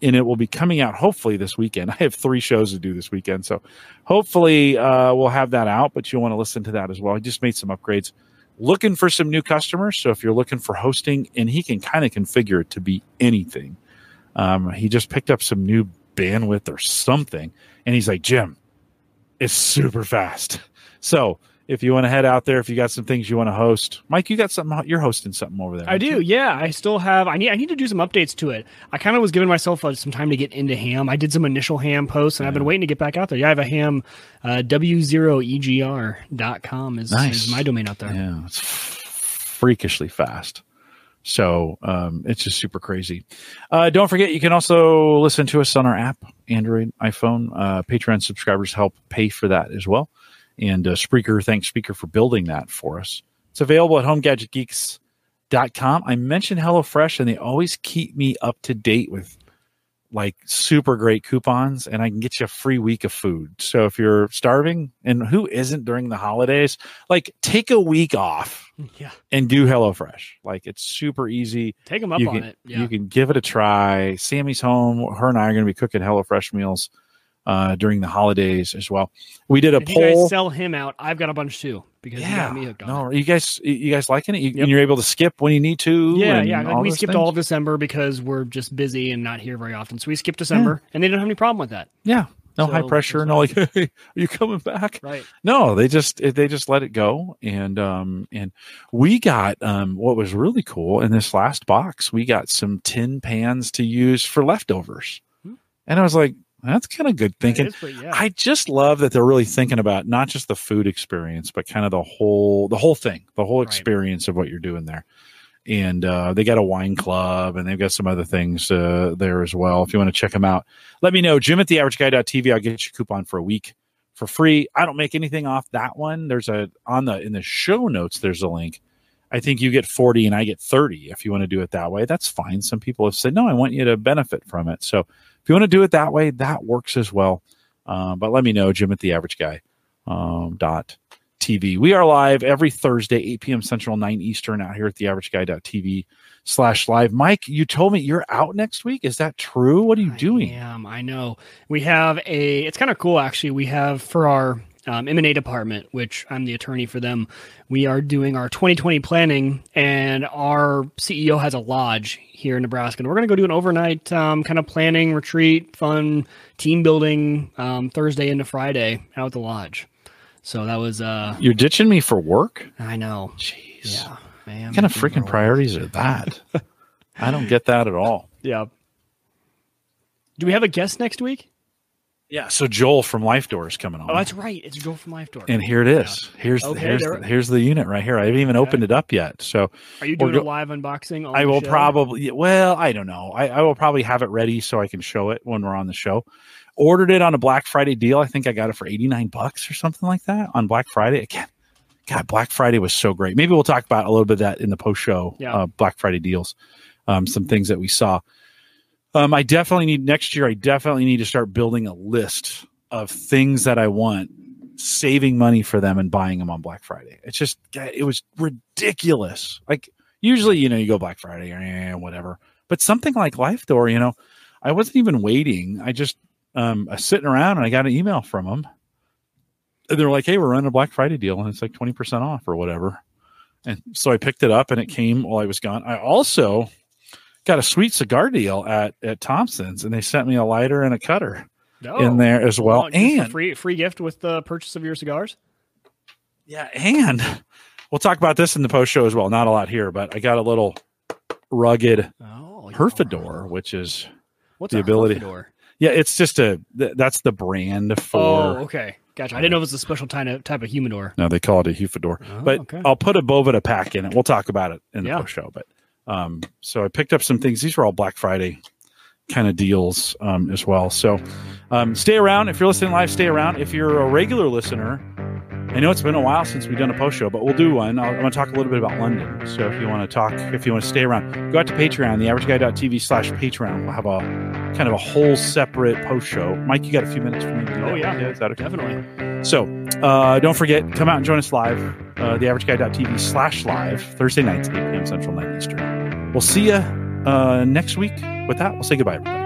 and it will be coming out hopefully this weekend. I have three shows to do this weekend, so hopefully uh, we'll have that out. But you'll want to listen to that as well. He just made some upgrades, looking for some new customers. So if you're looking for hosting, and he can kind of configure it to be anything. Um, he just picked up some new bandwidth or something, and he's like, Jim, it's super fast. So if you want to head out there, if you got some things you want to host, Mike, you got something. You're hosting something over there. I do. You? Yeah, I still have. I need. I need to do some updates to it. I kind of was giving myself uh, some time to get into ham. I did some initial ham posts, and yeah. I've been waiting to get back out there. Yeah, I have a ham. Uh, w0egr.com is, nice. is my domain out there. Yeah, it's freakishly fast. So um, it's just super crazy. Uh, don't forget, you can also listen to us on our app, Android, iPhone. Uh, Patreon subscribers help pay for that as well. And uh, Spreaker, thanks Spreaker for building that for us. It's available at homegadgetgeeks.com. I mentioned HelloFresh, and they always keep me up to date with like super great coupons, and I can get you a free week of food. So if you're starving, and who isn't during the holidays, like take a week off Yeah. and do HelloFresh. Like it's super easy. Take them up you on can it. Yeah. you can give it a try. Sammy's home. Her and I are going to be cooking HelloFresh meals uh, during the holidays as well. We did a if you guys poll. sell him out, I've got a bunch too because you yeah, got me hooked on no, it. you guys, you guys liking it? You, Yep. And you're able to skip when you need to. Yeah, yeah. Like we skipped things? all of December because we're just busy and not here very often. So we skipped December, and they didn't have any problem with that. Yeah, no So, high pressure. No, like, hey, are you coming back? Right. No, they just they just let it go, and um and we got um what was really cool in this last box. We got some tin pans to use for leftovers, Hmm. and I was like, that's kind of good thinking. Is yeah. I just love that they're really thinking about not just the food experience, but kind of the whole the whole thing, the whole Right. experience of what you're doing there. And uh, they got a wine club, and they've got some other things uh, there as well. If you want to check them out, let me know. Jim at theaverageguy.tv. I'll get you a coupon for a week for free. I don't make anything off that one. There's a on the in the show notes. There's a link. I think you get 40 and I get 30 if you want to do it that way. That's fine. Some people have said, no, I want you to benefit from it. So if you want to do it that way, that works as well. Uh, but let me know, Jim at the average guy um, dot TV. We are live every Thursday, 8 p.m. Central, 9 Eastern, out here at the average guy TV slash live. Mike, you told me you're out next week. Is that true? What are you doing? I am. I know. We have a. It's kind of cool, actually. We have for our um, M&A department, which I'm the attorney for them. We are doing our 2020 planning, and our CEO has a lodge here in Nebraska, and we're going to go do an overnight um, kind of planning retreat, fun team building um, Thursday into Friday out at the lodge. So that was. uh You're ditching me for work? I know. Jeez. Yeah, man. What kind of freaking priorities are that? I don't get that at all. Yeah. Do we have a guest next week? Yeah. So Joel from Life Door is coming on. Oh, that's right. It's Joel from Life Door. and here it is. Here's Okay, here's the, here's the unit right here. I haven't even opened it up yet. So Are you doing a live unboxing? On I the will probably well, I don't know. I, I will probably have it ready so I can show it when we're on the show. Ordered it on a Black Friday deal. I think I got it for 89 bucks or something like that on Black Friday. Again, God, Black Friday was so great. Maybe we'll talk about a little bit of that in the post show Yeah. uh, Black Friday deals. Um, some things that we saw. Um, I definitely need next year. I definitely need to start building a list of things that I want, saving money for them and buying them on Black Friday. It's just it was ridiculous. Like usually, you know, you go Black Friday or eh, whatever, but something like Life Door, you know, I wasn't even waiting. I just um, I was sitting around and I got an email from them. And they're like, "Hey, we're running a Black Friday deal, and it's like twenty percent off or whatever." And so I picked it up, and it came while I was gone. I also got a sweet cigar deal at at Thompson's, and they sent me a lighter and a cutter Oh. in there as well. Oh, and free free gift with the purchase of your cigars. yeah, and we'll talk about this in the post show as well. Not a lot here, but I got a little rugged Oh, Herfador, which is What's the ability- Herfador? yeah, it's just a th- that's the brand for. Oh, okay, gotcha. I didn't know it was a special type of type of humidor. No, they call it a Hufador. Oh, but okay. I'll put a Boveda pack in it. We'll talk about it in the Yeah. post show. But um, so I picked up some things. These were all Black Friday kind of deals um, as well. So um, stay around. If you're listening live, stay around. If you're a regular listener, I know it's been a while since we've done a post show, but we'll do one. I'll, I'm going to talk a little bit about London. So if you want to talk, if you want to stay around, go out to Patreon, theaverageguy.tv slash Patreon. We'll have a kind of a whole separate post show. Mike, you got a few minutes for me to do Oh that? yeah, Is that okay? definitely. So uh, don't forget, come out and join us live, uh, theaverageguy.tv slash live, Thursday nights, 8 p.m. Central, 9 Eastern. We'll see you uh, next week. With that, we'll say goodbye, everybody.